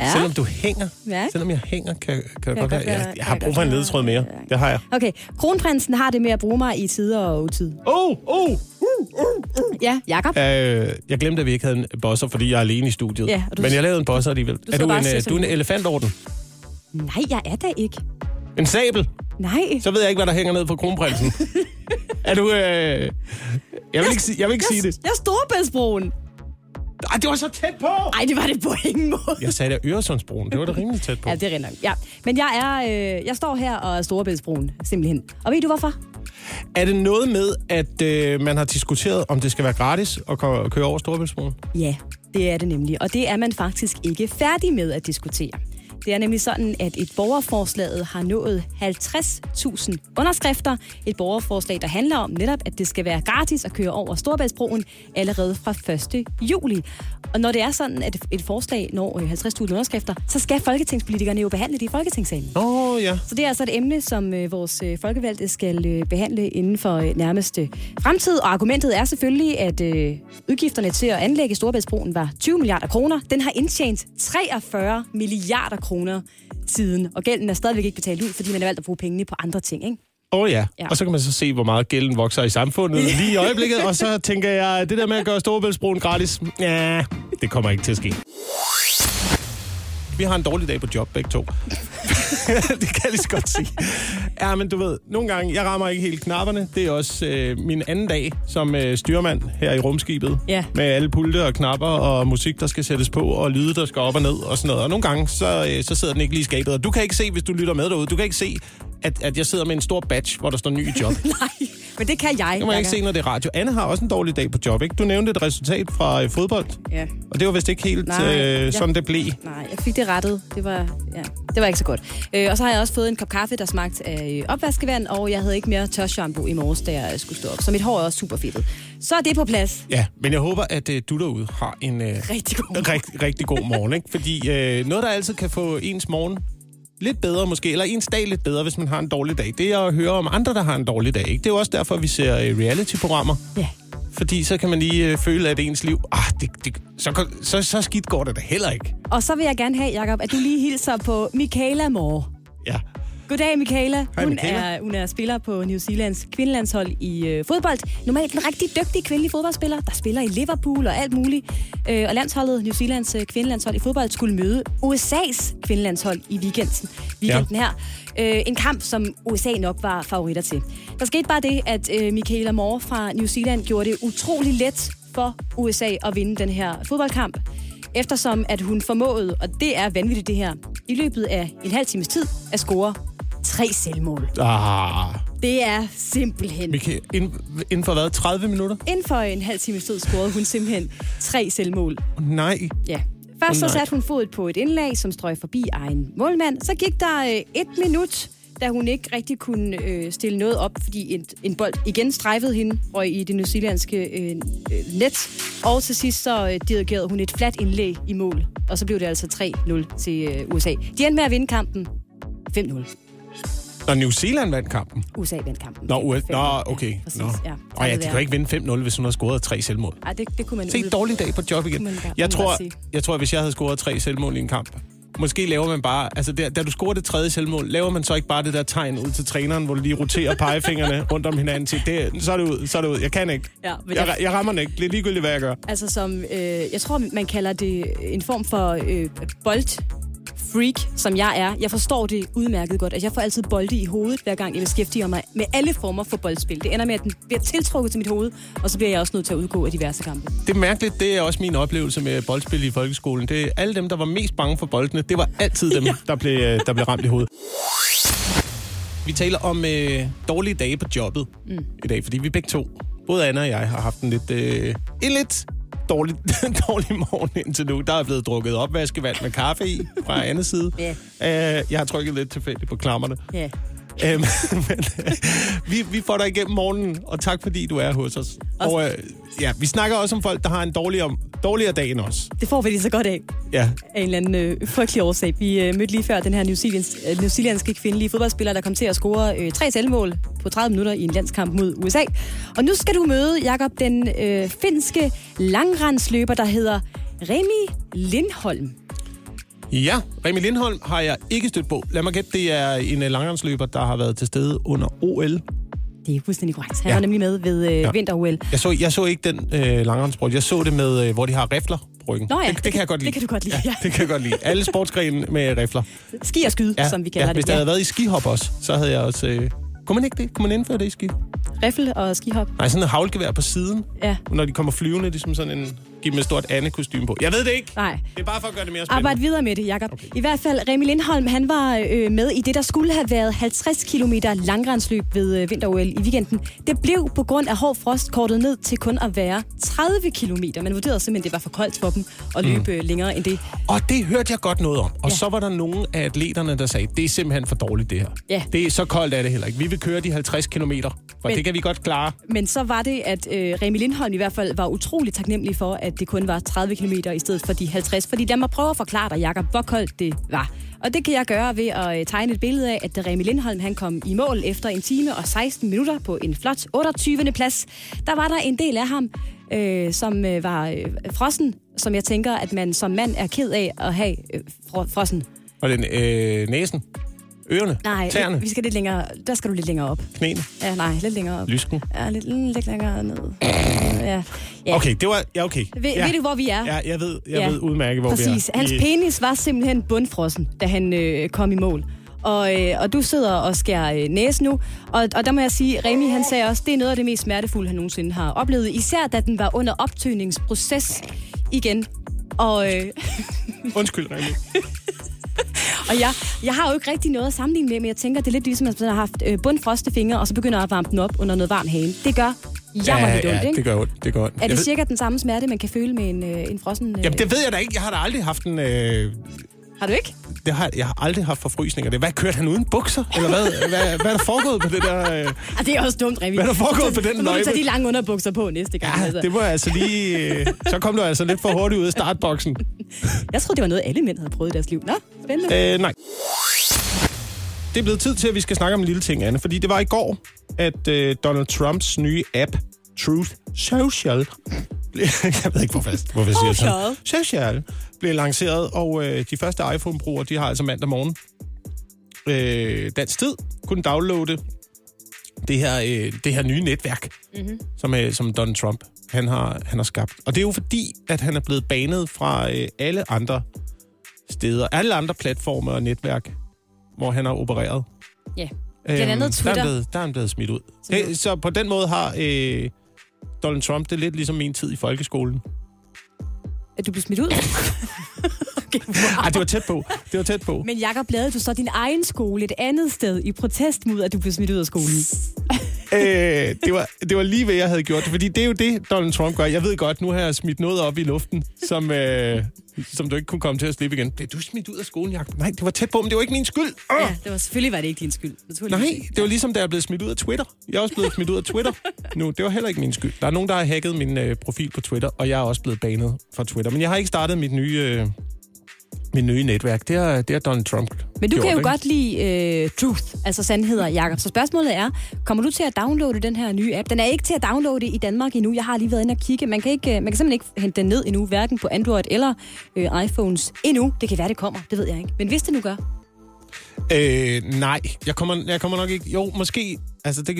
Speaker 3: Ja.
Speaker 2: selvom du hænger,
Speaker 3: Ja.
Speaker 2: selvom jeg hænger, kan, kan, kan
Speaker 3: jeg
Speaker 2: godt være, jeg, jeg har brug for en ledetråd mere.
Speaker 3: ja.
Speaker 2: Det har jeg.
Speaker 3: Okay, kronprinsen har det med at bruge mig i tider og utid.
Speaker 2: Oh, oh,
Speaker 3: Ja, Jakob.
Speaker 2: Øh, jeg glemte, at vi ikke havde en bosser, fordi jeg er alene i studiet.
Speaker 3: Ja, du-
Speaker 2: Men jeg lavede en bosser alligevel. er
Speaker 3: sidder
Speaker 2: du en, øh, du er en elefantorden?
Speaker 3: Nej, jeg er da ikke.
Speaker 2: En sabel?
Speaker 3: Nej.
Speaker 2: Så ved jeg ikke, hvad der hænger ned på kronprinsen. er du... Øh... Jeg vil ikke, sige- jeg vil ikke sige det.
Speaker 3: Jeg er Storebæltsbroen.
Speaker 2: Ej, det var så tæt på!
Speaker 3: Nej, det var det på ingen måde.
Speaker 2: Jeg sagde da Øresundsbroen. Det var da rimelig tæt på.
Speaker 3: Ja, det er nok. Ja. Men jeg er, øh, jeg står her og er Storebæltsbroen, simpelthen. Og ved du hvorfor?
Speaker 2: Er det noget med, at øh, man har diskuteret, om det skal være gratis at køre over Storebæltsbroen?
Speaker 3: Ja, det er det nemlig. Og det er man faktisk ikke færdig med at diskutere. Det er nemlig sådan, at et borgerforslaget har nået 50.000 underskrifter. Et borgerforslag, der handler om netop, at det skal være gratis at køre over Storebæltsbroen allerede fra 1. juli. Og når det er sådan, at et forslag når øh, 50.000 underskrifter, så skal folketingspolitikerne jo behandle det i Folketingssalen.
Speaker 2: Åh, oh, ja.
Speaker 3: Så det er altså et emne, som øh, vores øh, folkevalgte skal øh, behandle inden for øh, nærmeste fremtid. Og argumentet er selvfølgelig, at øh, udgifterne til at anlægge Storebæltsbroen var 20 milliarder kroner. Den har indtjent 43 milliarder kroner siden, og gælden er stadigvæk ikke betalt ud, fordi man har valgt at bruge pengene på andre ting. Ikke?
Speaker 2: Åh oh, ja.
Speaker 3: Ja.
Speaker 2: Og så kan man så se, hvor meget gælden vokser i samfundet lige i øjeblikket. Og så tænker jeg, det der med at gøre Storebæltsbroen gratis, ja, det kommer ikke til at ske. Vi har en dårlig dag på job, begge to. det kan jeg lige så godt sige. Ja, men du ved, nogle gange, jeg rammer ikke helt knapperne. Det er også øh, min anden dag som øh, styrmand her i rumskibet.
Speaker 3: Ja.
Speaker 2: Med alle pulte og knapper og musik, der skal sættes på, og lyde, der skal op og ned og sådan noget. Og nogle gange, så, øh, så sidder den ikke lige i skabet. Og du kan ikke se, hvis du lytter med derude, du kan ikke se, at, at jeg sidder med en stor badge, hvor der står ny job.
Speaker 3: Nej, men det kan jeg.
Speaker 2: Det må jeg ikke se, når det er radio. Anne har også en dårlig dag på job, ikke? Du nævnte et resultat fra øh, fodbold,
Speaker 3: Ja.
Speaker 2: og det var vist ikke helt
Speaker 3: Nej,
Speaker 2: øh,
Speaker 3: jeg-
Speaker 2: sådan, det blev.
Speaker 3: Nej, jeg fik det rettet. Det var, ja, det var ikke så godt. Øh, og så har jeg også fået en kop kaffe, der smagte af øh, opvaskevand, og jeg havde ikke mere tørshampoo i morges, da jeg skulle stå op. Så mit hår er også super fedtet. Så er det på plads.
Speaker 2: Ja, men jeg håber, at øh, du derude har en øh,
Speaker 3: Rigtig god.
Speaker 2: rigtig, rigtig god morgen, ikke? Fordi øh, noget, der altid kan få ens morgen lidt bedre måske, eller ens dag lidt bedre, hvis man har en dårlig dag, det er at høre om andre, der har en dårlig dag. Ikke? Det er jo også derfor, vi ser øh, reality-programmer.
Speaker 3: Ja.
Speaker 2: Fordi så kan man lige øh, føle, at ens liv, ah, det, det, så, så, så skidt går det da heller ikke.
Speaker 3: Og så vil jeg gerne have, Jacob, at du lige hilser på Michaela Moore.
Speaker 2: Ja.
Speaker 3: Goddag, Michaela.
Speaker 2: Hej,
Speaker 3: hun,
Speaker 2: Michaela.
Speaker 3: Er, hun er spiller på New Zealands kvindelandshold i øh, fodbold. Normalt en rigtig dygtig kvindelig fodboldspiller, der spiller i Liverpool og alt muligt. Øh, og landsholdet, New Zealands øh, kvindelandshold i fodbold, skulle møde USA's kvindelandshold i weekenden, weekenden her. Øh, en kamp, som USA nok var favoritter til. Der skete bare det, at øh, Michaela Moore fra New Zealand gjorde det utrolig let for USA at vinde den her fodboldkamp eftersom at hun formåede, og det er vanvittigt det her, i løbet af en halv times tid at score tre selvmål.
Speaker 2: Ah,
Speaker 3: Det er simpelthen...
Speaker 2: Michael, inden, inden for hvad, 30 minutter?
Speaker 3: Inden for en halv times tid scorede hun simpelthen tre selvmål.
Speaker 2: Nej.
Speaker 3: Ja. Først så
Speaker 2: Åh, nej.
Speaker 3: satte hun fodet på et indlag, som strøg forbi egen målmand. Så gik der øh, et minut, da hun ikke rigtig kunne øh, stille noget op, fordi en, en bold igen strejfede hende, røg i det newzealandske øh, øh, net. Og til sidst så øh, dirigerede hun et fladt indlæg i mål. Og så blev det altså 3-0 til øh, USA. De endte med at vinde kampen 5-0.
Speaker 2: Når New Zealand vandt kampen.
Speaker 3: USA vandt kampen.
Speaker 2: Nå,
Speaker 3: 5-0.
Speaker 2: Nå okay.
Speaker 3: Ja, præcis,
Speaker 2: Nå.
Speaker 3: ja.
Speaker 2: Og ja, de kan ikke vinde 5-0, hvis hun har scoret tre selvmål.
Speaker 3: Ej, det, det kunne man
Speaker 2: Se, dårlig dag på job igen.
Speaker 3: Kunne man
Speaker 2: Jeg
Speaker 3: kunne
Speaker 2: tror, jeg tror, hvis jeg havde scoret tre selvmål i en kamp, måske laver man bare, altså der, da du scorer det tredje selvmål, laver man så ikke bare det der tegn ud til træneren, hvor du lige roterer pegefingrene rundt om hinanden til, det, så er det ud, så er det ud. Jeg kan ikke.
Speaker 3: Ja, men
Speaker 2: jeg,
Speaker 3: jeg-
Speaker 2: jeg rammer den ikke. Det er ligegyldigt, hvad jeg gør.
Speaker 3: Altså som, øh, jeg tror, man kalder det en form for øh, bold freak, som jeg er. Jeg forstår det udmærket godt. Altså, jeg får altid bolde i hovedet, hver gang jeg beskæftiger mig med alle former for boldspil. Det ender med, at den bliver tiltrukket til mit hoved, og så bliver jeg også nødt til at udgå af diverse kampe.
Speaker 2: Det er mærkeligt, det er også min oplevelse med boldspil i folkeskolen. Det er alle dem, der var mest bange for boldene, det var altid dem, ja. der, blev, øh, der blev ramt i hovedet. Vi taler om øh, dårlige dage på jobbet mm. i dag, fordi vi begge to, både Anna og jeg, har haft en lidt, øh, en lidt dårlig, dårlig morgen indtil nu. Der er blevet drukket opvaskevand med kaffe i fra Annes side.
Speaker 3: Ja.
Speaker 2: Øh, jeg har trykket lidt tilfældigt på klammerne.
Speaker 3: Ja.
Speaker 2: Øhm, men, øh, vi, vi får dig igennem morgenen, og tak fordi du er hos os. Og øh, ja, vi snakker også om folk, der har en dårligere, dårligere dag end os.
Speaker 3: Det får vi lige så godt af,
Speaker 2: Ja,
Speaker 3: af en eller anden øh, frygtelig årsag. Vi øh, mødte lige før den her New, Zealands, øh, kvindelige fodboldspiller, der kom til at score øh, tre selvmål på 30 minutter i en landskamp mod USA. Og nu skal du møde, Jakob, den øh, finske langrendsløber, der hedder Remi Lindholm.
Speaker 2: Ja, Remi Lindholm har jeg ikke stødt på. Lad mig gætte, det er en øh, langrendsløber, der har været til stede under OL.
Speaker 3: Det er fuldstændig korrekt. Han
Speaker 2: Ja.
Speaker 3: ja. var nemlig med ved øh,
Speaker 2: Ja.
Speaker 3: ja. vinter-OL.
Speaker 2: Jeg så, jeg så ikke den øh, langrendssport. Jeg så det med, øh, hvor de har rifler på ryggen.
Speaker 3: Nå ja,
Speaker 2: det, det, kan jeg godt lide.
Speaker 3: det kan du godt lide,
Speaker 2: Ja,
Speaker 3: ja.
Speaker 2: det kan jeg godt lide. Alle sportsgrene med rifler.
Speaker 3: Ski og skyd, ja. som vi kalder
Speaker 2: ja, Hvis
Speaker 3: det.
Speaker 2: der havde været i skihop også, så havde jeg også... Øh, kunne man ikke det? Kunne man indføre det i ski?
Speaker 3: Riffel og skihop.
Speaker 2: Nej, sådan en havlgevær på siden.
Speaker 3: Ja.
Speaker 2: Når de kommer flyvende, ligesom sådan en... Giv dem et stort andet på. Jeg ved det ikke.
Speaker 3: Nej.
Speaker 2: Det er bare for at gøre det mere spændende.
Speaker 3: Arbejd videre med det, Jakob. Okay. I hvert fald, Remi Lindholm, han var øh, med i det, der skulle have været 50 km langrendsløb ved øh, vinter-OL i weekenden. Det blev på grund af hård frost kortet ned til kun at være 30 km. Man vurderede simpelthen, det var for koldt for dem at løbe mm. længere end det.
Speaker 2: Og det hørte jeg godt noget om. Og
Speaker 3: Ja.
Speaker 2: så var der nogle af atleterne, der sagde, det er simpelthen for dårligt det her.
Speaker 3: Ja.
Speaker 2: Det er så koldt er det heller ikke. Vi vil køre de 50 km, for
Speaker 3: Men-
Speaker 2: det kan vi godt klare.
Speaker 3: Men så var det, at øh, Remi Lindholm i hvert fald var utrolig taknemmelig for, at det kun var 30 km i stedet for de 50. Fordi lad mig prøve at forklare dig, Jakob, hvor koldt det var. Og det kan jeg gøre ved at øh, tegne et billede af, at Remi Lindholm han kom i mål efter en time og 16 minutter på en flot 28. plads, der var der en del af ham, øh, som øh, var øh, frossen, som jeg tænker, at man som mand er ked af at have øh, frossen.
Speaker 2: Og den øh, næsen. Ørerne?
Speaker 3: Nej,
Speaker 2: Tæerne?
Speaker 3: vi skal lidt længere. Der skal du lidt længere op.
Speaker 2: Knæene?
Speaker 3: Ja, nej, lidt længere op.
Speaker 2: Lysken?
Speaker 3: Ja, lidt, lidt længere ned. Ja. ja.
Speaker 2: Okay, det var... Ja, okay.
Speaker 3: Ved,
Speaker 2: ja.
Speaker 3: ved du, hvor vi er?
Speaker 2: Ja, jeg ved, jeg
Speaker 3: Ja.
Speaker 2: ved udmærket, hvor
Speaker 3: Præcis.
Speaker 2: vi er.
Speaker 3: Hans
Speaker 2: I-
Speaker 3: penis var simpelthen bundfrossen, da han øh, kom i mål. Og, øh, og du sidder og skærer øh, næse nu. Og, og der må jeg sige, Remi han sagde også, det er noget af det mest smertefulde, han nogensinde har oplevet. Især da den var under optøningsproces igen. Og, øh,
Speaker 2: Undskyld, Remi.
Speaker 3: og jeg, jeg har jo ikke rigtig noget at sammenligne med, men jeg tænker, det er lidt ligesom, at man har haft øh, bundfroste fingre, og så begynder at varme den op under noget varmt hane. Det gør jammerligt
Speaker 2: ja,
Speaker 3: ondt,
Speaker 2: ja,
Speaker 3: ikke?
Speaker 2: det gør ondt. Det gør ondt.
Speaker 3: Er
Speaker 2: Jeg
Speaker 3: det
Speaker 2: ved-
Speaker 3: cirka den samme smerte, man kan føle med en, øh, en frossen... Øh...
Speaker 2: Jamen, det ved jeg da ikke. Jeg har da aldrig haft en... Øh,
Speaker 3: Har du ikke?
Speaker 2: det har, jeg har aldrig haft forfrysninger. Det, hvad, kørte han uden bukser? Eller hvad, hvad, hvad er der foregået på det der... Øh,
Speaker 3: Ah, det er også dumt, Remi.
Speaker 2: Hvad er der foregået
Speaker 3: Så-
Speaker 2: på den
Speaker 3: Så
Speaker 2: løjpe?
Speaker 3: tage de lange underbukser på næste gang.
Speaker 2: ja,
Speaker 3: altså.
Speaker 2: det var altså lige... Øh, så kom du altså lidt for hurtigt ud af startboksen.
Speaker 3: Jeg troede, det var noget, alle mænd havde prøvet i deres liv. Nå, spændende.
Speaker 2: Øh, nej. Det er blevet tid til, at vi skal snakke om en lille ting, Anne. Fordi det var i går, at øh, Donald Trumps nye app, Truth Social, jeg ved ikke, hvorfor, hvorfor jeg siger sådan. Social blev lanceret, og øh, de første iPhone-brugere, de har altså mandag morgen øh, dansk tid, kunne downloade det her, øh, det her nye netværk, mm-hmm. som, øh, som Donald Trump han har, han har skabt. Og det er jo fordi, at han er blevet banet fra øh, alle andre steder, alle andre platformer og netværk, hvor han har opereret.
Speaker 3: Ja. Blandt andet
Speaker 2: Øhm, Der er,
Speaker 3: Twitter.
Speaker 2: blevet, der er han blevet smidt ud. Det, så på den måde har øh, Donald Trump det lidt ligesom min tid i folkeskolen.
Speaker 3: Er du blevet smidt ud?
Speaker 2: Ej, det var tæt på. Det var tæt på.
Speaker 3: Men Jakob lavede du så din egen skole et andet sted i protest mod, at du blev smidt ud af skolen.
Speaker 2: øh, det, var, det var lige ved, jeg havde gjort. Fordi det er jo det, Donald Trump gør. Jeg ved godt, nu har jeg smidt noget op i luften, som, øh, som du ikke kunne komme til at slippe igen. Blev du smidt ud af skolen, Jacob? Nej, det var tæt på, men det var ikke min skyld. Oh!
Speaker 3: Ja, det var selvfølgelig var det ikke din skyld.
Speaker 2: Nej, det var ligesom, da jeg blev smidt ud af Twitter. Jeg er også blevet smidt ud af Twitter nu. Det var heller ikke min skyld. Der er nogen, der har hacket min øh, profil på Twitter, og jeg er også blevet banet fra Twitter. Men jeg har ikke startet mit nye, øh, mit nye netværk. Det har, det har Donald Trump
Speaker 3: Men du
Speaker 2: gjort,
Speaker 3: kan jo
Speaker 2: ikke?
Speaker 3: godt lide uh, truth, altså sandheder, Jakob. Så spørgsmålet er, kommer du til at downloade den her nye app? Den er ikke til at downloade i Danmark endnu. Jeg har lige været inde og kigge. Man kan, ikke, øh, man kan simpelthen ikke hente den ned endnu, hverken på Android eller øh, iPhones endnu. Det kan være, det kommer. Det ved jeg ikke. Men hvis det nu gør,
Speaker 2: Øh, nej, jeg kommer, jeg kommer nok ikke... Jo, måske... Altså, det,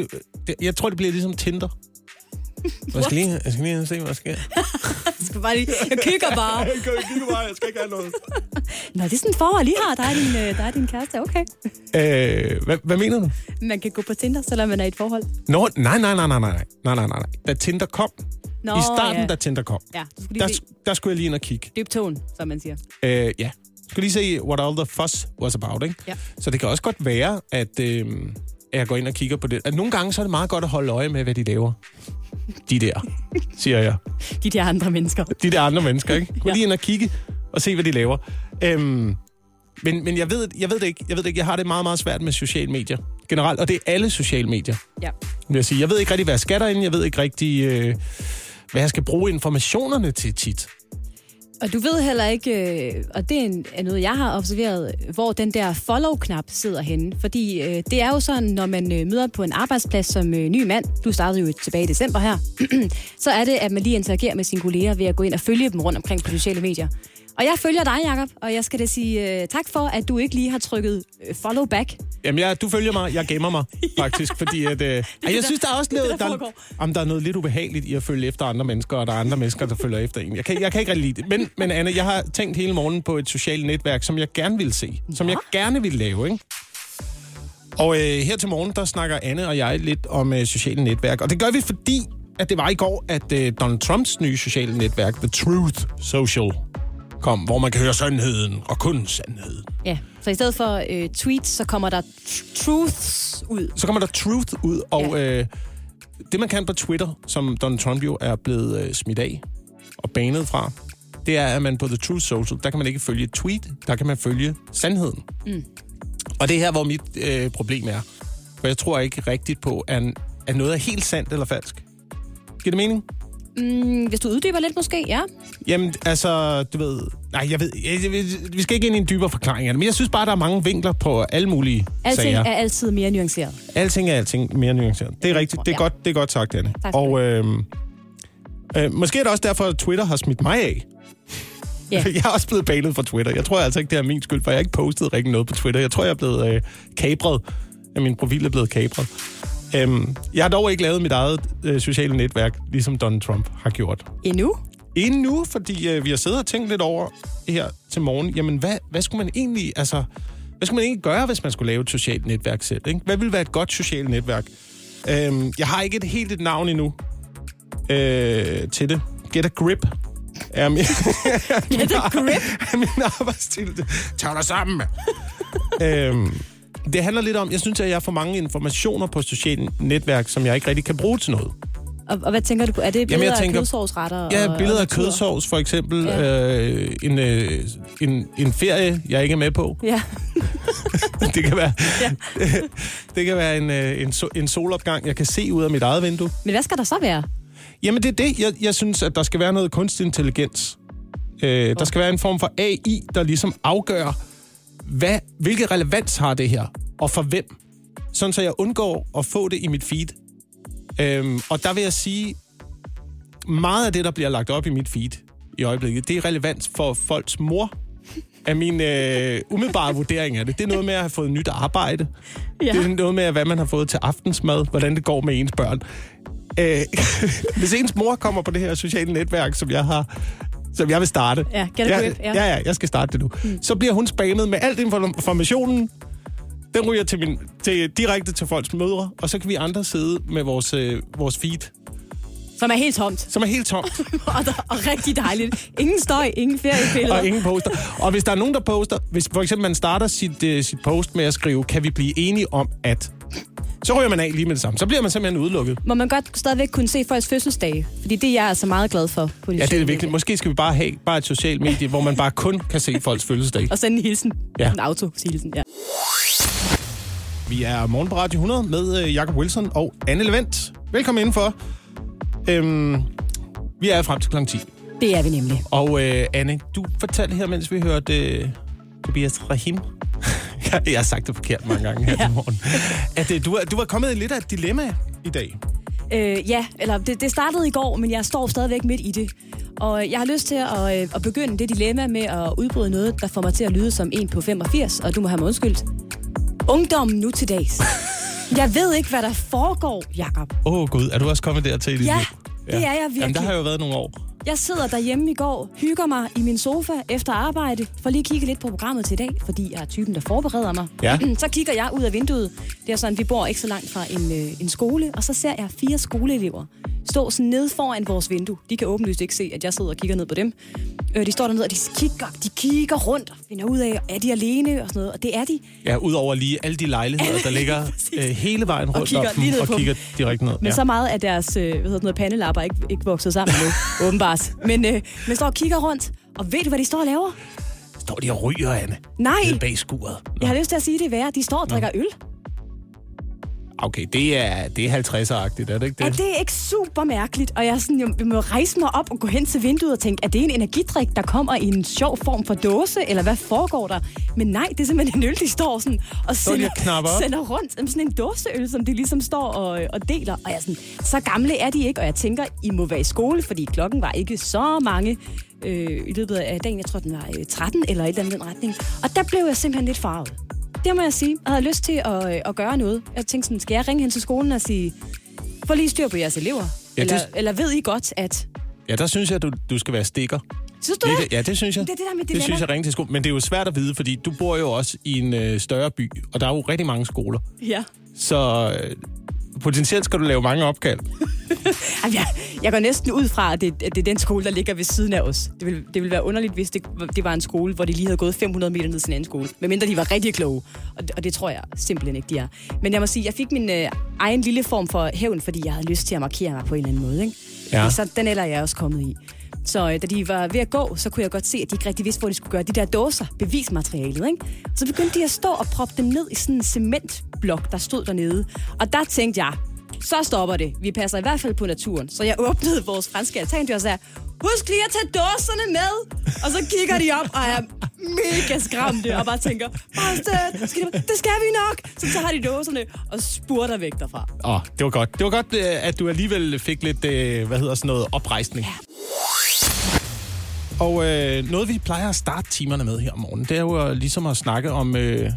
Speaker 2: det, jeg tror, det bliver ligesom Tinder. Jeg skal lige, jeg skal lige se, hvad der sker.
Speaker 3: så skal bare lige, jeg kigger bare.
Speaker 2: Jeg kan ikke bare, jeg skal ikke have noget.
Speaker 3: Nå, det er sådan et forhold, I har. Der er din, øh, der er din kæreste. Okay.
Speaker 2: Øh, hvad, hvad mener du?
Speaker 3: Man kan gå på Tinder, selvom man er i et forhold.
Speaker 2: Nå, nej, nej, nej, nej, nej, nej, nej, nej. Da Tinder kom,
Speaker 3: Nå,
Speaker 2: i starten,
Speaker 3: ja.
Speaker 2: da Tinder kom,
Speaker 3: Ja, du skulle
Speaker 2: der,
Speaker 3: lige se
Speaker 2: der skulle jeg lige ind og kigge.
Speaker 3: dyb tone, som man siger.
Speaker 2: Øh, ja. Skulle lige se, what all the fuss was about, ikke?
Speaker 3: Ja.
Speaker 2: Så det kan også godt være, at, øh, at jeg går ind og kigger på det. At nogle gange så er det meget godt at holde øje med, hvad de laver. De der, siger jeg.
Speaker 3: De der andre mennesker.
Speaker 2: De der andre mennesker, ikke? Gå
Speaker 3: Ja.
Speaker 2: lige ind og kigge og se, hvad de laver. Øhm, men men jeg, ved, jeg ved det ikke. Jeg ved det ikke. Jeg har det meget, meget svært med sociale medier. Generelt, og det er alle sociale medier.
Speaker 3: Ja.
Speaker 2: Vil jeg, sige. jeg ved ikke rigtig, hvad jeg skal derinde. Jeg ved ikke rigtig, øh, hvad jeg skal bruge informationerne til tit.
Speaker 3: Og du ved heller ikke, øh, og det er noget, jeg har observeret, hvor den der follow-knap sidder henne. Fordi øh, det er jo sådan, når man øh, møder på en arbejdsplads som ny mand, du startede jo tilbage i december her, så er det, at man lige interagerer med sine kolleger ved at gå ind og følge dem rundt omkring på sociale medier. Og jeg følger dig, Jakob, og jeg skal da sige tak for, at du ikke lige har trykket follow back.
Speaker 2: Jamen, jeg, du følger mig. Jeg gemmer mig, faktisk. Fordi at, øh, ej, jeg synes, der er også
Speaker 3: er det,
Speaker 2: noget,
Speaker 3: der
Speaker 2: der, der er noget lidt ubehageligt i at følge efter andre mennesker, og der er andre mennesker, der følger efter en. Jeg kan, jeg kan ikke rigtig lide det. Men, men Anne, jeg har tænkt hele morgenen på et socialt netværk, som jeg gerne vil se. Som jeg gerne vil lave, ikke? Og øh, her til morgen, der snakker Anne og jeg lidt om øh, sociale netværk. Og det gør vi, fordi at det var i går, at øh, Donald Trumps nye sociale netværk, The Truth Social, kom, hvor man kan høre sandheden, og kun sandheden.
Speaker 3: Ja, så i stedet for øh, tweets, så kommer der tr- truths ud.
Speaker 2: Så kommer der truth ud, og ja. øh, det man kan på Twitter, som Donald Trump jo er blevet øh, smidt af og banet fra, det er, at man på The Truth Social, der kan man ikke følge et tweet, der kan man følge sandheden. Mm. Og det er her, hvor mit øh, problem er. For jeg tror ikke rigtigt på, at, at noget er helt sandt eller falsk. Giver det mening?
Speaker 3: Mm, hvis du uddyber lidt måske, ja.
Speaker 2: Jamen, altså, du ved... Nej, jeg ved... Jeg, jeg, vi skal ikke ind i en dybere forklaring af det, men jeg synes bare, der er mange vinkler på alle mulige
Speaker 3: Alting
Speaker 2: sager.
Speaker 3: er altid mere nuanceret.
Speaker 2: Alting er alting mere nuanceret. Det er rigtigt. Det er,
Speaker 3: ja.
Speaker 2: godt, det er godt sagt, Anne.
Speaker 3: Tak
Speaker 2: Og øh, øh, måske er det også derfor, at Twitter har smidt mig af.
Speaker 3: Ja.
Speaker 2: Jeg er også blevet banet fra Twitter. Jeg tror altså ikke, det er min skyld, for jeg har ikke postet rigtig noget på Twitter. Jeg tror, jeg er blevet øh, kabret. At min profil er blevet kabret. Øhm, jeg har dog ikke lavet mit eget øh, sociale netværk, ligesom Donald Trump har gjort.
Speaker 3: Endnu?
Speaker 2: Endnu, fordi øh, vi har siddet og tænkt lidt over her til morgen, jamen hvad, hvad skulle man egentlig, altså, hvad skulle man egentlig gøre, hvis man skulle lave et socialt netværk selv? Ikke? Hvad ville være et godt socialt netværk? Øhm, jeg har ikke et helt et navn endnu øh, til det. Get a grip. Er min,
Speaker 3: Get a grip?
Speaker 2: er min arbejdsstil. Tag dig sammen. øhm, det handler lidt om, jeg synes, at jeg får mange informationer på sociale netværk, som jeg ikke rigtig kan bruge til noget.
Speaker 3: Og, og hvad tænker du på? Er det billeder
Speaker 2: jeg
Speaker 3: af
Speaker 2: tænker-
Speaker 3: kødsovsretter?
Speaker 2: Ja,
Speaker 3: og,
Speaker 2: billeder
Speaker 3: og
Speaker 2: af kødsovs for eksempel.
Speaker 3: Ja.
Speaker 2: Øh, en, øh, en, en ferie, jeg ikke er med på.
Speaker 3: Ja.
Speaker 2: det kan være,
Speaker 3: Ja.
Speaker 2: det kan være en, øh, en, so, en solopgang, jeg kan se ud af mit eget vindue.
Speaker 3: Men hvad skal der så være?
Speaker 2: Jamen det er det. Jeg, jeg synes, at der skal være noget kunstig intelligens. Øh, der skal være en form for AI, der ligesom afgør, hvad, hvilke relevans har det her, og for hvem. Sådan så jeg undgår at få det i mit feed. Øhm, og der vil jeg sige, meget af det, der bliver lagt op i mit feed i øjeblikket, det er relevant for folks mor, af min øh, umiddelbare vurdering af det. Det er noget med at have fået nyt arbejde.
Speaker 3: Ja.
Speaker 2: Det er noget med, hvad man har fået til aftensmad, hvordan det går med ens børn. Øh, hvis ens mor kommer på det her sociale netværk, som jeg har som jeg vil starte.
Speaker 3: Ja, get a grip, ja.
Speaker 2: ja, ja, jeg skal starte det nu. Mm. Så bliver hun spammet med alt informationen. Den ryger til min, til, direkte til folks mødre, og så kan vi andre sidde med vores, øh, vores feed,
Speaker 3: Som er helt tomt.
Speaker 2: som er helt tomt,
Speaker 3: og, der, og rigtig dejligt. Ingen støj, ingen feriebilleder.
Speaker 2: og ingen poster. Og hvis der er nogen, der poster, hvis for eksempel man starter sit, øh, sit post med at skrive, kan vi blive enige om at... Så ryger man af lige med det samme. Så bliver man simpelthen udelukket.
Speaker 3: Må man godt stadigvæk kunne se folks fødselsdage? Fordi det er jeg altså meget glad for. På de
Speaker 2: Ja, det er det vigtigt. Måske skal vi bare have bare et socialt medie, hvor man bare kun kan se folks fødselsdag.
Speaker 3: Og sende en hilsen.
Speaker 2: Ja.
Speaker 3: En auto-hilsen, ja.
Speaker 2: Vi er morgen på Radio 100 med øh, Jakob Wilson og Anne Levent. Velkommen indenfor. Øhm, vi er frem til kl. 10.
Speaker 3: Det er vi nemlig.
Speaker 2: Og øh, Anne, du fortalte her, mens vi hørte øh, Tobias Rahim. jeg, jeg har sagt det forkert mange gange her ja. til morgen. At du, du var kommet i lidt af et dilemma i dag.
Speaker 3: Øh, ja, eller det, det startede i går, men jeg står stadigvæk midt i det. Og jeg har lyst til at, øh, at begynde det dilemma med at udbryde noget, der får mig til at lyde som en på 85, og du må have mig undskyldt. Ungdommen nu til dags. Jeg ved ikke, hvad der foregår, Jakob.
Speaker 2: Åh oh, gud, er du også kommet dertil i dit
Speaker 3: Ja,
Speaker 2: liv?
Speaker 3: det er jeg
Speaker 2: Jamen, der
Speaker 3: virkelig.
Speaker 2: har jo været nogle år.
Speaker 3: Jeg sidder derhjemme i går, hygger mig i min sofa efter arbejde, for lige at kigge lidt på programmet til i dag, fordi jeg er typen, der forbereder mig.
Speaker 2: Ja.
Speaker 3: Så kigger jeg ud af vinduet. Det er sådan, vi bor ikke så langt fra en, øh, en skole, og så ser jeg fire skoleelever stå sådan nede foran vores vindue. De kan åbenlyst ikke se, at jeg sidder og kigger ned på dem. Øh, de står dernede, og de kigger, de kigger rundt og finder ud af, er de alene og sådan noget. Og det er de.
Speaker 2: Ja, udover lige alle de lejligheder, der ligger øh, hele vejen rundt
Speaker 3: kigger
Speaker 2: om dem,
Speaker 3: lige ned
Speaker 2: og kigger direkte ned.
Speaker 3: Men
Speaker 2: ja.
Speaker 3: så meget af deres øh, hvad hedder noget, pandelapper er ikke, ikke vokset sammen nu, åbenbart. Men, øh, men står og kigger rundt, og ved du, hvad de står og laver?
Speaker 2: Står de og ryger, Anne?
Speaker 3: Nej,
Speaker 2: Nede bag skuret. Nå.
Speaker 3: jeg har lyst til at sige det værre. De står og drikker øl.
Speaker 2: Okay, det er, det er 50'er-agtigt, er det ikke
Speaker 3: Er
Speaker 2: det?
Speaker 3: det ikke super mærkeligt? Og jeg, er sådan, jeg må rejse mig op og gå hen til vinduet og tænke, er det en energidrik, der kommer i en sjov form for dåse, eller hvad foregår der? Men nej, det er simpelthen en øl, de står sådan og sender,
Speaker 2: op?
Speaker 3: sender rundt. Sådan en dåseøl, som de ligesom står og, og deler. Og jeg er sådan, så gamle er de ikke, og jeg tænker, I må være i skole, fordi klokken var ikke så mange øh, i løbet af dagen. Jeg tror, den var øh, 13 eller et eller andet i den retning. Og der blev jeg simpelthen lidt farvet. Det må jeg sige. Jeg havde lyst til at, øh, at gøre noget. Jeg tænkte sådan, skal jeg ringe hen til skolen og sige, få lige styr på jeres elever?
Speaker 2: Ja,
Speaker 3: eller,
Speaker 2: det-
Speaker 3: eller ved I godt, at...
Speaker 2: Ja, der synes jeg, du, du skal være stikker.
Speaker 3: Synes du
Speaker 2: Det,
Speaker 3: det?
Speaker 2: det, ja, det synes jeg.
Speaker 3: Det er det der med
Speaker 2: Det
Speaker 3: dilemma.
Speaker 2: synes jeg ringe til skole. Men det er jo svært at vide, fordi du bor jo også i en øh, større by, og der er jo rigtig mange skoler.
Speaker 3: Ja.
Speaker 2: Så øh, potentielt skal du lave mange opkald.
Speaker 3: Jeg, jeg går næsten ud fra, at det, at det er den skole, der ligger ved siden af os. Det ville, det ville være underligt, hvis det, det var en skole, hvor de lige havde gået 500 meter ned til en anden skole. Medmindre de var rigtig kloge. Og, det- og det tror jeg simpelthen ikke, de er. Men jeg må sige, jeg fik min øh, egen lille form for hævn, fordi jeg havde lyst til at markere mig på en eller anden måde. Ikke?
Speaker 2: Ja.
Speaker 3: Så den eller er jeg også kommet i. Så øh, da de var ved at gå, så kunne jeg godt se, at de ikke rigtig vidste, hvor de skulle gøre de der dåser, bevismaterialet. Ikke? Så begyndte de at stå og proppe dem ned i sådan en cementblok, der stod dernede. Og der tænkte jeg, så stopper det. Vi passer i hvert fald på naturen. Så jeg åbnede vores franske altandør og sagde, husk lige at tage dåserne med. Og så kigger de op og er mega skræmte og bare tænker, "Bare det, skal det, det skal vi nok. Så tager de dåserne og spurter væk derfra.
Speaker 2: Åh, oh, det var godt. Det var godt, øh, at du alligevel fik lidt, øh, hvad hedder sådan noget, oprejsning. Og øh, noget, vi plejer at starte timerne med her om morgenen, det er jo øh, ligesom at snakke om, øh,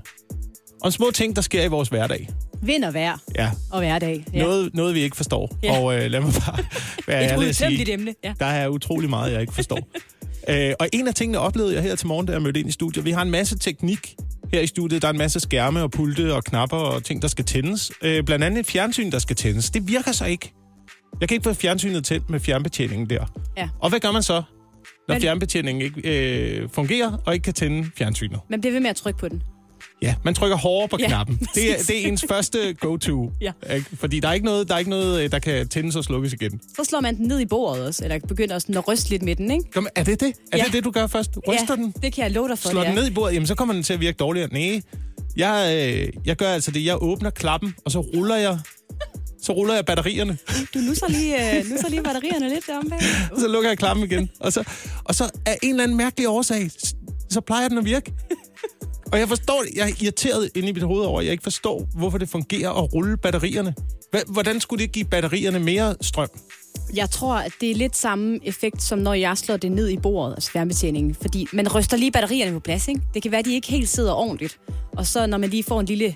Speaker 2: om små ting, der sker i vores hverdag.
Speaker 3: Vind og vejr
Speaker 2: Ja,
Speaker 3: og hverdag. Ja.
Speaker 2: noget, noget vi ikke forstår.
Speaker 3: Ja.
Speaker 2: Og øh, lad mig bare være
Speaker 3: Et
Speaker 2: ærlig at sige,
Speaker 3: emne. Ja.
Speaker 2: der er utrolig meget, jeg ikke forstår. øh, og en af tingene oplevede jeg her til morgen, da jeg mødte ind i studiet. Vi har en masse teknik her i studiet. Der er en masse skærme og pulte og knapper og ting, der skal tændes. Øh, blandt andet et fjernsyn, der skal tændes. Det virker så ikke. Jeg kan ikke få fjernsynet tændt med fjernbetjeningen der.
Speaker 3: Ja.
Speaker 2: Og hvad gør man så, når
Speaker 3: Men-
Speaker 2: fjernbetjeningen ikke øh, fungerer og ikke kan tænde fjernsynet?
Speaker 3: Man bliver ved med at trykke på den.
Speaker 2: Ja, man trykker hårdere på
Speaker 3: Ja,
Speaker 2: knappen. Det er, det er ens første go-to.
Speaker 3: Ja.
Speaker 2: Fordi der er ikke noget, der, er ikke noget, øh, der kan tændes og slukkes igen.
Speaker 3: Så slår man den ned i bordet også, eller begynder også at ryste lidt med den, ikke?
Speaker 2: Kom, er det det? Er
Speaker 3: Ja.
Speaker 2: det det, du gør først? Ryster
Speaker 3: ja,
Speaker 2: den?
Speaker 3: det kan jeg love dig for,
Speaker 2: Slår den ned i bordet? Jamen, så kommer den til at virke dårligere. Nej, jeg, øh, jeg gør altså det. Jeg åbner klappen, og så ruller jeg, så ruller jeg batterierne.
Speaker 3: Du nusser lige, øh, nusser lige batterierne lidt derom bag.
Speaker 2: Så lukker jeg klappen igen. Og så, og så af en eller anden mærkelig årsag, så plejer den at virke. Og jeg forstår. Jeg er irriteret inde i mit hoved over, at jeg ikke forstår, hvorfor det fungerer at rulle batterierne. Hvordan skulle det give batterierne mere strøm?
Speaker 3: Jeg tror, at det er lidt samme effekt, som når jeg slår det ned i bordet, altså fjernbetjeningen. Fordi man ryster lige batterierne på plads, ikke? Det kan være, at de ikke helt sidder ordentligt. Og så når man lige får en lille